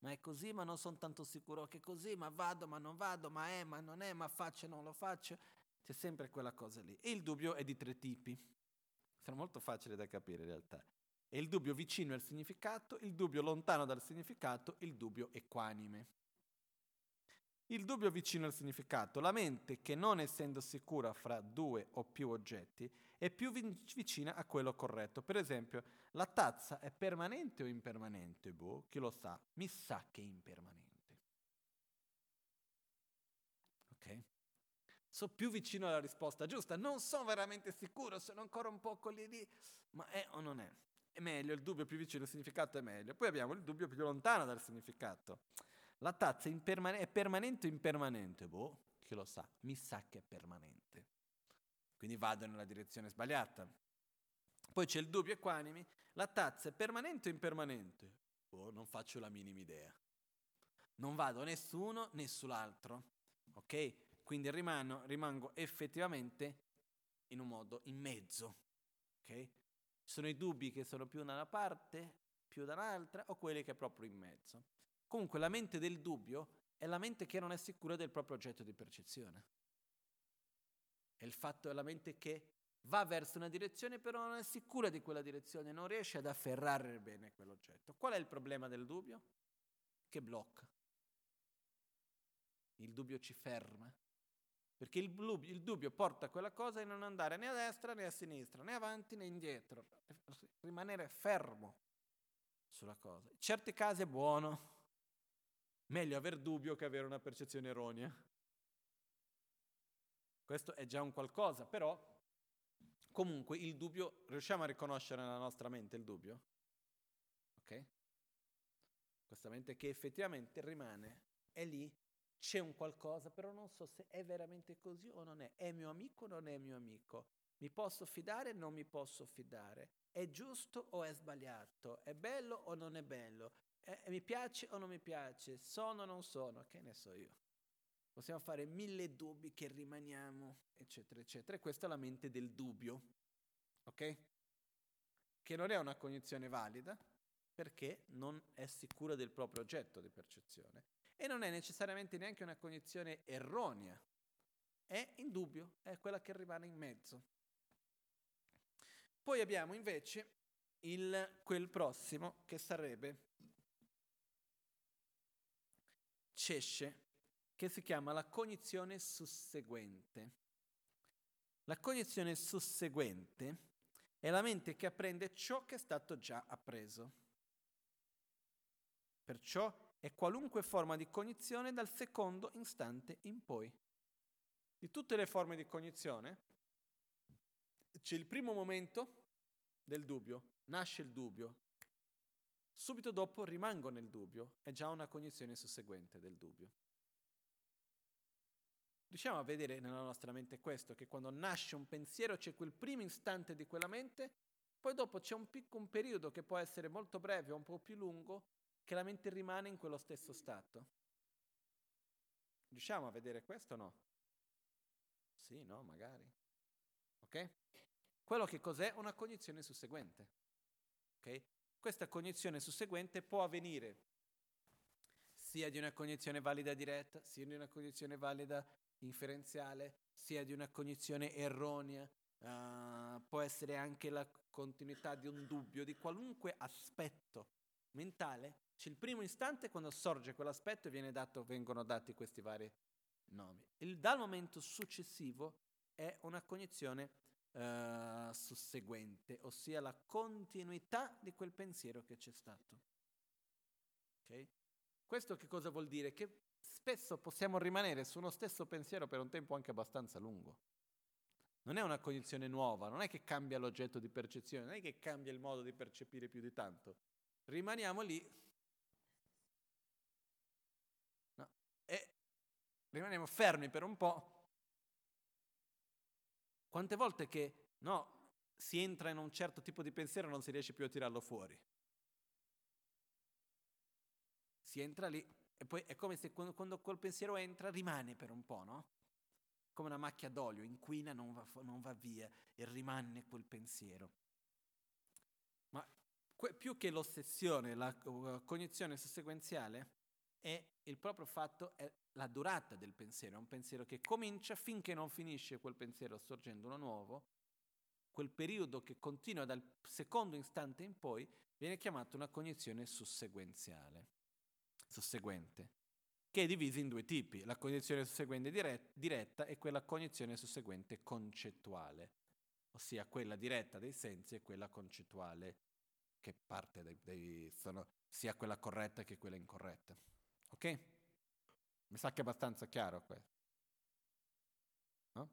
Ma è così, ma non sono tanto sicuro che è così, ma vado, ma non vado, ma è, ma non è, ma faccio, non lo faccio. C'è sempre quella cosa lì. E il dubbio è di tre tipi. Sono molto facili da capire in realtà. È il dubbio vicino al significato, il dubbio lontano dal significato, il dubbio equanime. Il dubbio vicino al significato, la mente che non essendo sicura fra due o più oggetti è più vicina a quello corretto. Per esempio, la tazza è permanente o impermanente? Boh, chi lo sa? Mi sa che è impermanente. Ok? Sono più vicino alla risposta giusta, non sono veramente sicuro, sono ancora un po' lì lì, ma è o non è? È meglio, il dubbio più vicino al significato è meglio. Poi abbiamo il dubbio più lontano dal significato. La tazza è, è permanente o impermanente? Boh, chi lo sa? Mi sa che è permanente. Quindi vado nella direzione sbagliata. Poi c'è il dubbio equanimi. La tazza è permanente o impermanente? Boh, non faccio la minima idea. Non vado né su uno. Ok? Quindi rimano, rimango effettivamente in un modo in mezzo. Ok? Sono i dubbi che sono più da una parte, più da un'altra, o quelli che è proprio in mezzo. Comunque la mente del dubbio è la mente che non è sicura del proprio oggetto di percezione. È il fatto della mente che va verso una direzione però non è sicura di quella direzione, non riesce ad afferrare bene quell'oggetto. Qual è il problema del dubbio? Che blocca. Il dubbio ci ferma. Perché il, blu, il dubbio porta a quella cosa di non andare né a destra né a sinistra, né avanti né indietro, rimanere fermo sulla cosa. In certi casi è buono, Meglio aver dubbio che avere una percezione erronea. Questo è già un qualcosa, però Comunque il dubbio, riusciamo a riconoscere nella nostra mente il dubbio? Ok? Questa mente che effettivamente rimane, è lì, c'è un qualcosa, però non so se è veramente così o non è. È mio amico o non è mio amico? Mi posso fidare o non mi posso fidare? È giusto o è sbagliato? È bello o non è bello? È, mi piace o non mi piace? Sono o non sono? Che ne so io? Possiamo fare mille dubbi che rimaniamo, eccetera, eccetera. E questa è la mente del dubbio, ok? Che non è una cognizione valida perché non è sicura del proprio oggetto di percezione e non è necessariamente neanche una cognizione erronea, è in dubbio, è quella che rimane in mezzo. Poi abbiamo invece il, quel prossimo che sarebbe cesce che si chiama la cognizione susseguente. La cognizione susseguente è la mente che apprende ciò che è stato già appreso. Perciò è qualunque forma di cognizione dal secondo istante in poi. Di tutte le forme di cognizione c'è il primo momento del dubbio, nasce il dubbio, subito dopo rimango nel dubbio, è già una cognizione susseguente del dubbio. Riusciamo a vedere nella nostra mente questo, che quando nasce un pensiero c'è quel primo istante di quella mente, poi dopo c'è un piccolo periodo che può essere molto breve o un po' più lungo, che la mente rimane in quello stesso stato. Riusciamo a vedere questo o no? Sì, no, magari. Ok? Quello che cos'è? Una cognizione susseguente. Ok? Questa cognizione susseguente può avvenire sia di una cognizione valida diretta, sia di una cognizione valida inferenziale, sia di una cognizione erronea, uh, può essere anche la continuità di un dubbio, di qualunque aspetto mentale. C'è il primo istante quando sorge quell'aspetto e dato, vengono dati questi vari nomi. Il, dal momento successivo è una cognizione uh, susseguente, ossia la continuità di quel pensiero che c'è stato. Okay? Questo che cosa vuol dire? Che spesso possiamo rimanere su uno stesso pensiero per un tempo anche abbastanza lungo. Non è una cognizione nuova, non è che cambia l'oggetto di percezione, non è che cambia il modo di percepire più di tanto. Rimaniamo lì no, e rimaniamo fermi per un po'. Quante volte che no, si entra in un certo tipo di pensiero e non si riesce più a tirarlo fuori? Si entra lì e poi è come se quando, quando quel pensiero entra rimane per un po', no? Come una macchia d'olio, inquina, non va, non va via e rimane quel pensiero. Ma que, più che l'ossessione, la cognizione sussequenziale, è il proprio fatto, è la durata del pensiero. È un pensiero che comincia finché non finisce quel pensiero sorgendo uno nuovo. Quel periodo che continua dal secondo istante in poi viene chiamato una cognizione susseguenziale susseguente, che è divisa in due tipi, la cognizione susseguente diretta e quella cognizione susseguente concettuale, ossia quella diretta dei sensi e quella concettuale che parte dai, dai sono, sia quella corretta che quella incorretta. Ok? Mi sa che è abbastanza chiaro questo. No?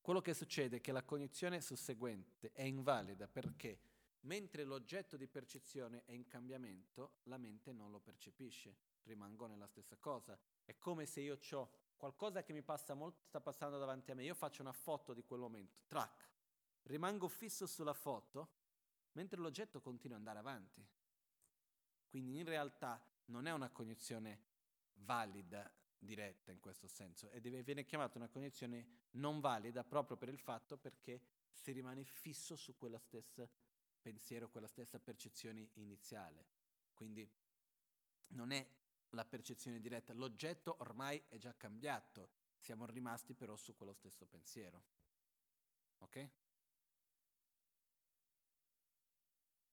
Quello che succede è che la cognizione susseguente è invalida perché Mentre l'oggetto di percezione è in cambiamento, la mente non lo percepisce, rimango nella stessa cosa. È come se io ho qualcosa che mi passa molto, sta passando davanti a me, io faccio una foto di quel momento, track, rimango fisso sulla foto, mentre l'oggetto continua ad andare avanti. Quindi in realtà non è una cognizione valida, diretta in questo senso, e deve, viene chiamata una cognizione non valida proprio per il fatto perché si rimane fisso su quella stessa pensiero, quella stessa percezione iniziale. Quindi non è la percezione diretta, l'oggetto ormai è già cambiato, siamo rimasti però su quello stesso pensiero. Ok?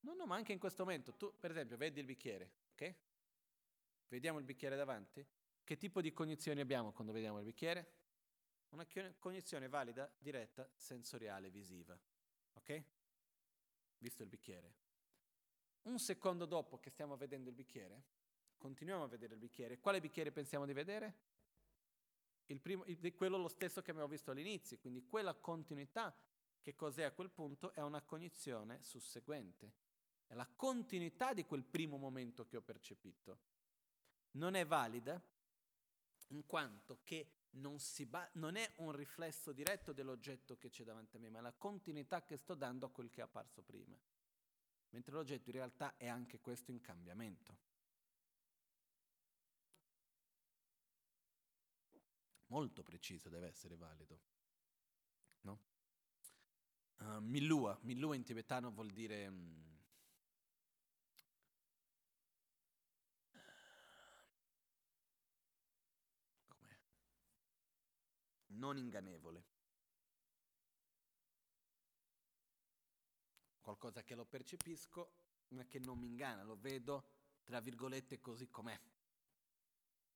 No, no, ma anche in questo momento, tu per esempio vedi il bicchiere, ok? Vediamo il bicchiere davanti. Che tipo di cognizione abbiamo quando vediamo il bicchiere? Una cognizione valida, diretta, sensoriale, visiva. Ok? Visto il bicchiere. Un secondo dopo che stiamo vedendo il bicchiere, continuiamo a vedere il bicchiere. Quale bicchiere pensiamo di vedere? Il primo, il, quello lo stesso che abbiamo visto all'inizio, quindi quella continuità che cos'è a quel punto? È una cognizione susseguente, è la continuità di quel primo momento che ho percepito. Non è valida in quanto che non, ba- non, è un riflesso diretto dell'oggetto che c'è davanti a me, ma la continuità che sto dando a quel che è apparso prima. Mentre l'oggetto in realtà è anche questo in cambiamento. Molto preciso deve essere valido. No? Uh, millua, millua in tibetano vuol dire... Um, non ingannevole. Qualcosa che lo percepisco, ma che non mi inganna, lo vedo, tra virgolette, così com'è.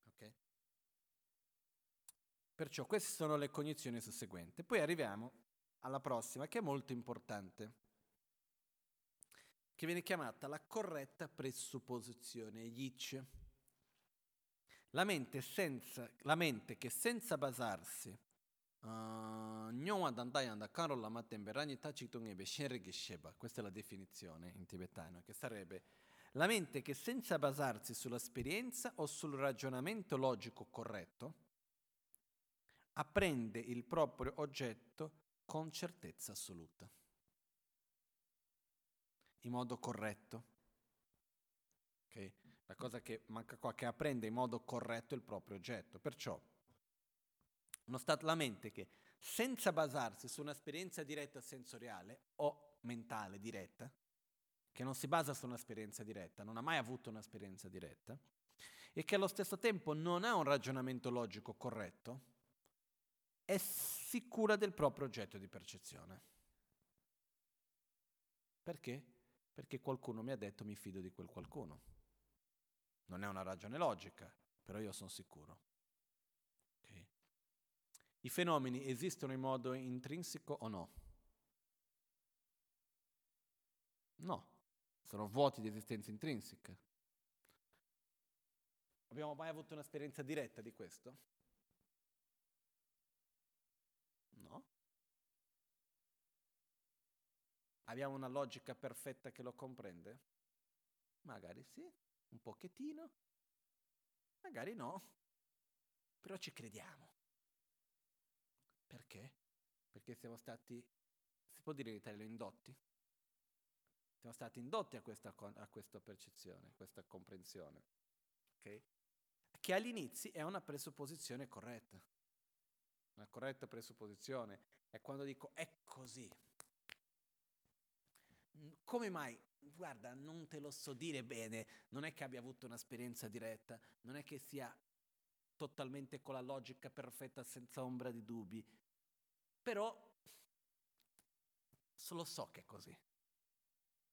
Ok? Perciò queste sono le cognizioni susseguenti. Poi arriviamo alla prossima, che è molto importante, che viene chiamata la corretta presupposizione, yich. La mente, senza, la mente che senza basarsi questa è la definizione in tibetano, che sarebbe la mente che senza basarsi sull'esperienza o sul ragionamento logico corretto, apprende il proprio oggetto con certezza assoluta, in modo corretto. Okay? La cosa che manca qua, che apprende in modo corretto il proprio oggetto. Perciò, uno stato la mente che senza basarsi su un'esperienza diretta sensoriale o mentale diretta, che non si basa su un'esperienza diretta, non ha mai avuto un'esperienza diretta, e che allo stesso tempo non ha un ragionamento logico corretto, è sicura del proprio oggetto di percezione. Perché? Perché qualcuno mi ha detto mi fido di quel qualcuno. Non è una ragione logica, però io sono sicuro. I fenomeni esistono in modo intrinseco o no? No, sono vuoti di esistenza intrinseca. Abbiamo mai avuto un'esperienza diretta di questo? No. Abbiamo una logica perfetta che lo comprende? Magari sì, un pochettino, magari no, però ci crediamo. Perché? Perché siamo stati, si può dire in italiano, indotti? Siamo stati indotti a questa, a questa percezione, a questa comprensione. Okay? Che all'inizio è una presupposizione corretta. Una corretta presupposizione è quando dico è così. Come mai? Guarda, non te lo so dire bene, non è che abbia avuto un'esperienza diretta, non è che sia totalmente con la logica perfetta senza ombra di dubbi, però solo so che è così.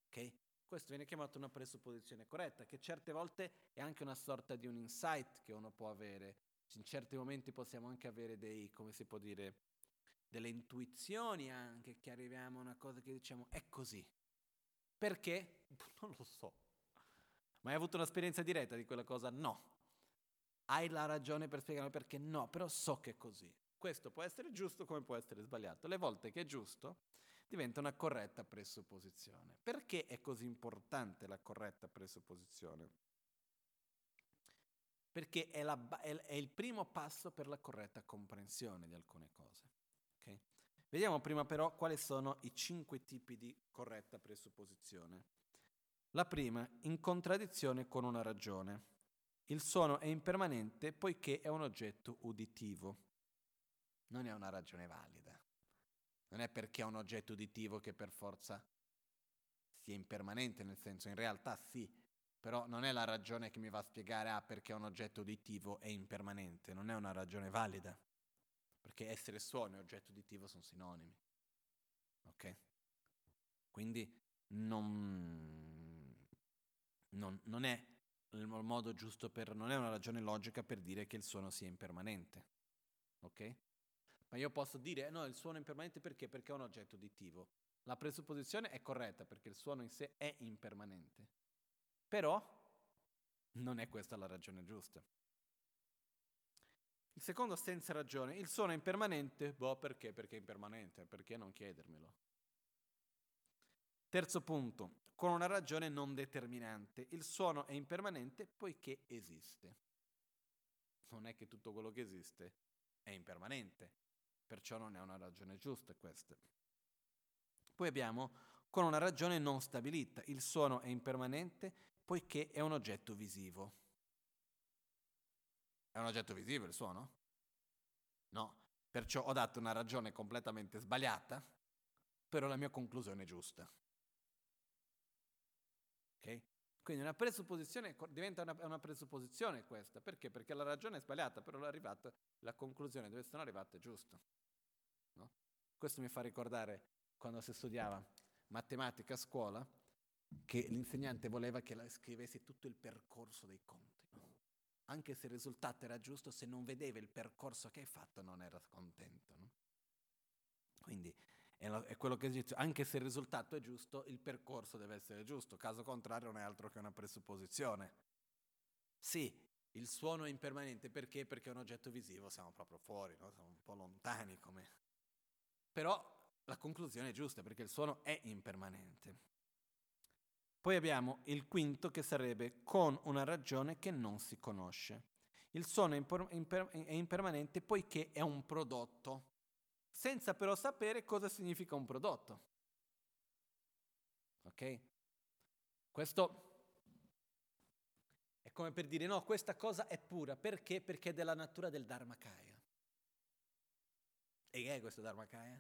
Ok? Questo viene chiamato una presupposizione corretta, che certe volte è anche una sorta di un insight che uno può avere. In certi momenti possiamo anche avere dei, come si può dire, delle intuizioni anche, che arriviamo a una cosa che diciamo è così. Perché? Non lo so. Ma hai avuto un'esperienza diretta di quella cosa? No. Hai la ragione per spiegarmi perché? No, però so che è così. Questo può essere giusto come può essere sbagliato. Le volte che è giusto diventa una corretta presupposizione. Perché è così importante la corretta presupposizione? Perché è, la, è, è il primo passo per la corretta comprensione di alcune cose. Okay? Vediamo prima però quali sono i cinque tipi di corretta presupposizione. La prima, in contraddizione con una ragione. Il suono è impermanente poiché è un oggetto uditivo non è una ragione valida. Non è perché è un oggetto uditivo che per forza sia impermanente, nel senso in realtà sì, però non è la ragione che mi va a spiegare ah perché un oggetto uditivo è impermanente, non è una ragione valida, perché essere suono e oggetto uditivo sono sinonimi. Ok? Quindi non, non, non è il modo giusto per, non è una ragione logica per dire che il suono sia impermanente. Ok? Ma io posso dire, no, il suono è impermanente perché? Perché è un oggetto uditivo. La presupposizione è corretta perché il suono in sé è impermanente. Però non è questa la ragione giusta. Il secondo senza ragione, il suono è impermanente, boh perché? Perché è impermanente, perché non chiedermelo? Terzo punto, con una ragione non determinante. Il suono è impermanente poiché esiste. Non è che tutto quello che esiste è impermanente, perciò non è una ragione giusta questa. Poi abbiamo con una ragione non stabilita. Il suono è impermanente poiché è un oggetto visivo. È un oggetto visivo il suono? No, perciò ho dato una ragione completamente sbagliata, però la mia conclusione è giusta. Ok? Quindi una presupposizione diventa una, una, presupposizione questa, perché? Perché la ragione è sbagliata, però la conclusione dove sono arrivato è giusta. No? Questo mi fa ricordare quando si studiava matematica a scuola, che l'insegnante voleva che scrivessi tutto il percorso dei conti. No? Anche se il risultato era giusto, se non vedeva il percorso che hai fatto non era contento. No? Quindi è quello che dice, anche se il risultato è giusto, il percorso deve essere giusto, caso contrario non è altro che una presupposizione. Sì, il suono è impermanente perché? Perché è un oggetto visivo, siamo proprio fuori, no? siamo un po' lontani come... Però la conclusione è giusta perché il suono è impermanente. Poi abbiamo il quinto che sarebbe con una ragione che non si conosce. Il suono è, imper- imper- è impermanente poiché è un prodotto, senza però sapere cosa significa un prodotto. Ok? Questo è come per dire no, questa cosa è pura, perché? Perché è della natura del Dharmakaya. E che è questo Dharmakaya?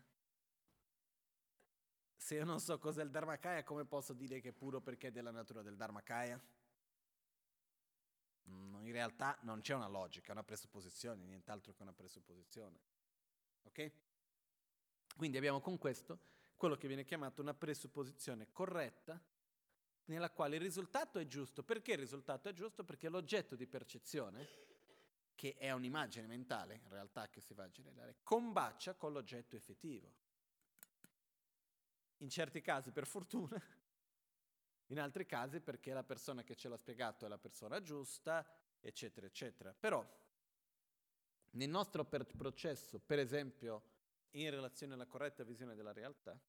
Se io non so cos'è il Dharmakaya, come posso dire che è puro perché è della natura del Dharmakaya? Mm, in realtà non c'è una logica, è una presupposizione, nient'altro che una presupposizione. Ok? Quindi abbiamo con questo quello che viene chiamato una presupposizione corretta nella quale il risultato è giusto. Perché il risultato è giusto? Perché l'oggetto di percezione, che è un'immagine mentale in realtà che si va a generare, combacia con l'oggetto effettivo in certi casi per fortuna, in altri casi perché la persona che ce l'ha spiegato è la persona giusta, eccetera, eccetera. Però nel nostro per- processo, per esempio in relazione alla corretta visione della realtà,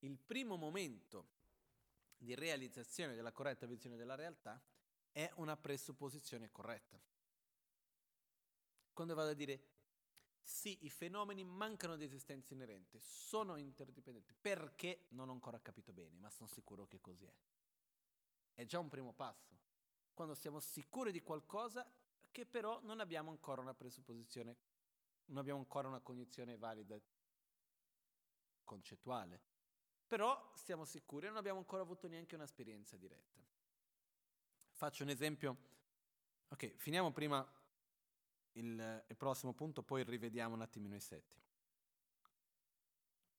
il primo momento di realizzazione della corretta visione della realtà è una presupposizione corretta. Quando vado a dire sì, i fenomeni mancano di esistenza inerente, sono interdipendenti. Perché? Non ho ancora capito bene, ma sono sicuro che così è. È già un primo passo. Quando siamo sicuri di qualcosa che però non abbiamo ancora una presupposizione, non abbiamo ancora una cognizione valida concettuale. Però siamo sicuri e non abbiamo ancora avuto neanche un'esperienza diretta. Faccio un esempio. Ok, finiamo prima il, il prossimo punto, poi rivediamo un attimino i setti.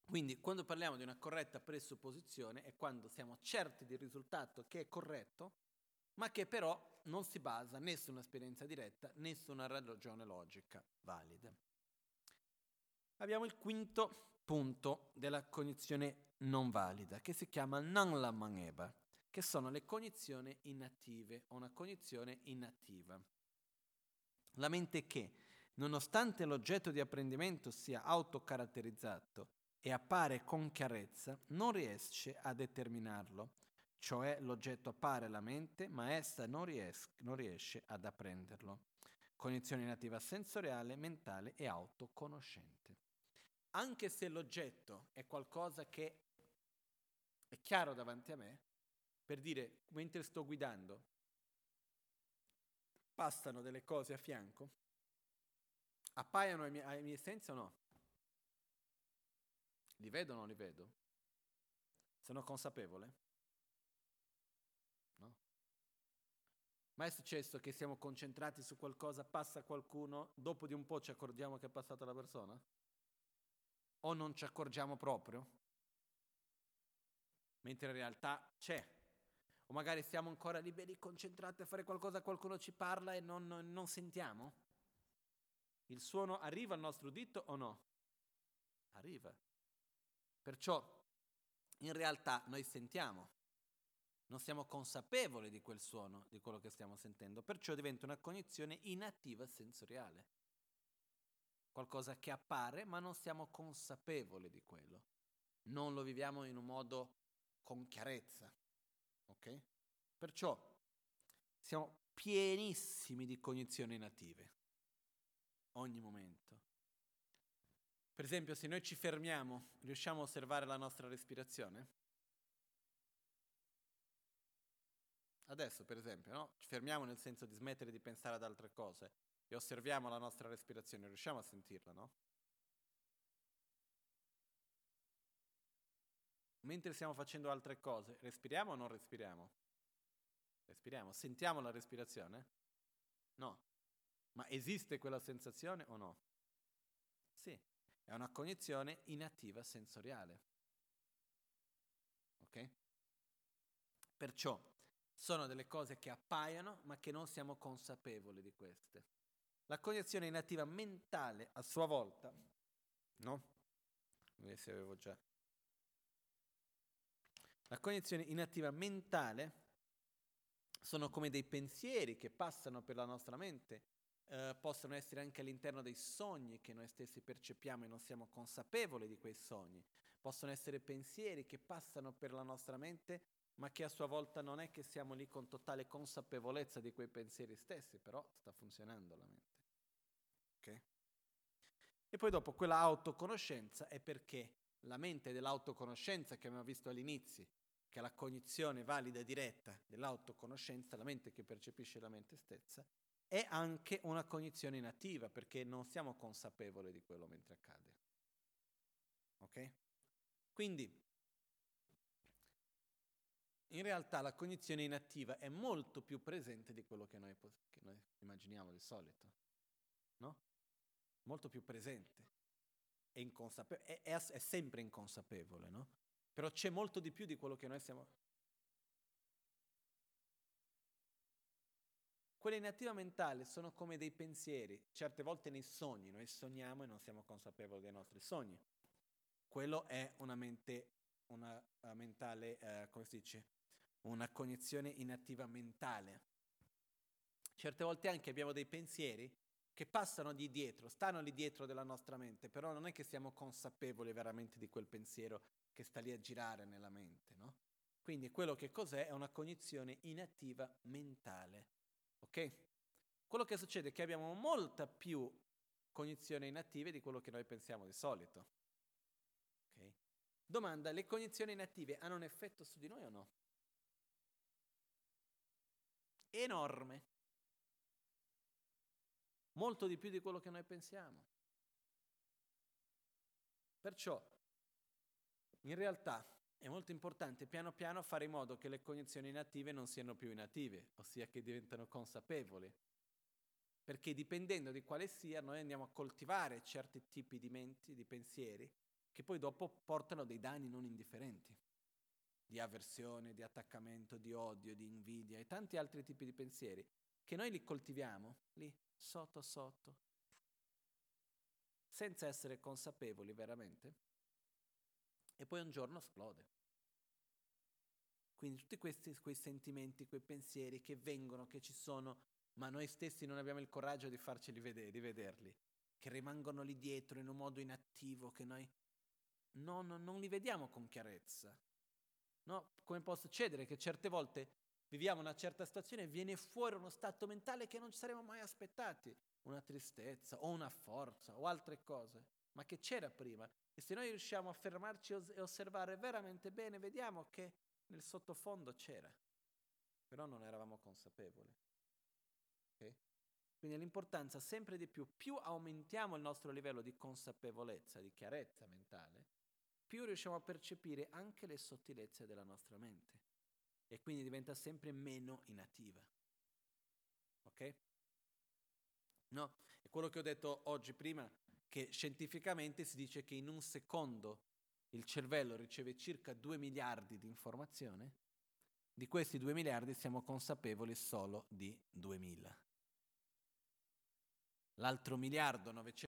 Quindi quando parliamo di una corretta presupposizione è quando siamo certi del risultato che è corretto, ma che però non si basa né su un'esperienza diretta né su una ragione logica valida. Abbiamo il quinto punto della cognizione non valida, che si chiama Nanla Maneba, che sono le cognizioni inattive o una cognizione inattiva. La mente che, nonostante l'oggetto di apprendimento sia autocaratterizzato e appare con chiarezza, non riesce a determinarlo, cioè l'oggetto appare alla mente, ma essa non, ries- non riesce ad apprenderlo. Cognizione nativa sensoriale, mentale e autoconoscente. Anche se l'oggetto è qualcosa che è chiaro davanti a me, per dire, mentre sto guidando, passano delle cose a fianco, appaiono ai miei, ai miei sensi o no? Li vedo o non li vedo? Sono consapevole? Ma è successo che siamo concentrati su qualcosa, passa qualcuno, dopo di un po' ci accorgiamo che è passata la persona? O non ci accorgiamo proprio? Mentre in realtà c'è o magari siamo ancora liberi, concentrati a fare qualcosa, qualcuno ci parla e non, non, non sentiamo? Il suono arriva al nostro udito o no? Arriva. Perciò in realtà noi sentiamo, non siamo consapevoli di quel suono, di quello che stiamo sentendo, perciò diventa una cognizione inattiva sensoriale. qualcosa che appare, ma non siamo consapevoli di quello. Non lo viviamo in un modo con chiarezza. Ok? Perciò siamo pienissimi di cognizioni native, ogni momento. Per esempio, se noi ci fermiamo, riusciamo a osservare la nostra respirazione? Adesso, per esempio, no? ci fermiamo nel senso di smettere di pensare ad altre cose e osserviamo la nostra respirazione, riusciamo a sentirla, no? Mentre stiamo facendo altre cose, respiriamo o non respiriamo? Respiriamo, sentiamo la respirazione? No. Ma esiste quella sensazione o no? Sì, è una cognizione inattiva sensoriale. Ok? Perciò sono delle cose che appaiono ma che non siamo consapevoli di queste. La cognizione inattiva mentale a sua volta, no? Se avevo già. La cognizione inattiva mentale sono come dei pensieri che passano per la nostra mente, eh, possono essere anche all'interno dei sogni che noi stessi percepiamo e non siamo consapevoli di quei sogni, possono essere pensieri che passano per la nostra mente ma che a sua volta non è che siamo lì con totale consapevolezza di quei pensieri stessi, però sta funzionando la mente. Okay? E poi dopo quella autoconoscenza è perché la mente dell'autoconoscenza che abbiamo visto all'inizio, che è la cognizione valida e diretta dell'autoconoscenza, la mente che percepisce la mente stessa, è anche una cognizione inattiva perché non siamo consapevoli di quello mentre accade. Ok? Quindi in realtà la cognizione inattiva è molto più presente di quello che noi, che noi immaginiamo di solito, no? Molto più presente. È, inconsape- è, è, è sempre inconsapevole, no? Però c'è molto di più di quello che noi siamo... Quella inattiva mentale sono come dei pensieri, certe volte nei sogni, noi sogniamo e non siamo consapevoli dei nostri sogni. Quello è una mente, una uh, mentale, uh, come si dice, una cognizione inattiva mentale. Certe volte anche abbiamo dei pensieri che passano di dietro, stanno lì dietro della nostra mente, però non è che siamo consapevoli veramente di quel pensiero che sta lì a girare nella mente, no? Quindi quello che cos'è è una cognizione inattiva mentale, ok? Quello che succede è che abbiamo molta più cognizioni inattive di quello che noi pensiamo di solito. Okay? Domanda, le cognizioni inattive hanno un effetto su di noi o no? Enorme, molto di più di quello che noi pensiamo. Perciò, in realtà, è molto importante piano piano fare in modo che le cognizioni inattive non siano più inattive, ossia che diventano consapevoli. Perché dipendendo di quale sia, noi andiamo a coltivare certi tipi di menti, di pensieri, che poi dopo portano dei danni non indifferenti di avversione, di attaccamento, di odio, di invidia e tanti altri tipi di pensieri, che noi li coltiviamo lì, sotto sotto, senza essere consapevoli veramente, e poi un giorno esplode. Quindi tutti questi quei sentimenti, quei pensieri che vengono, che ci sono, ma noi stessi non abbiamo il coraggio di farceli vedere, di vederli, che rimangono lì dietro in un modo inattivo, che noi non, non li vediamo con chiarezza. No? Come può succedere che certe volte viviamo una certa situazione e viene fuori uno stato mentale che non ci saremmo mai aspettati, una tristezza o una forza o altre cose, ma che c'era prima. E se noi riusciamo a fermarci e osservare veramente bene, vediamo che nel sottofondo c'era, però non eravamo consapevoli. Okay? Quindi l'importanza sempre di più, più aumentiamo il nostro livello di consapevolezza, di chiarezza mentale, più riusciamo a percepire anche le sottilezze della nostra mente e quindi diventa sempre meno inattiva. Ok? No? È quello che ho detto oggi prima, che scientificamente si dice che in un secondo il cervello riceve circa 2 miliardi di informazioni, di questi 2 miliardi siamo consapevoli solo di 2000. L'altro miliardo 900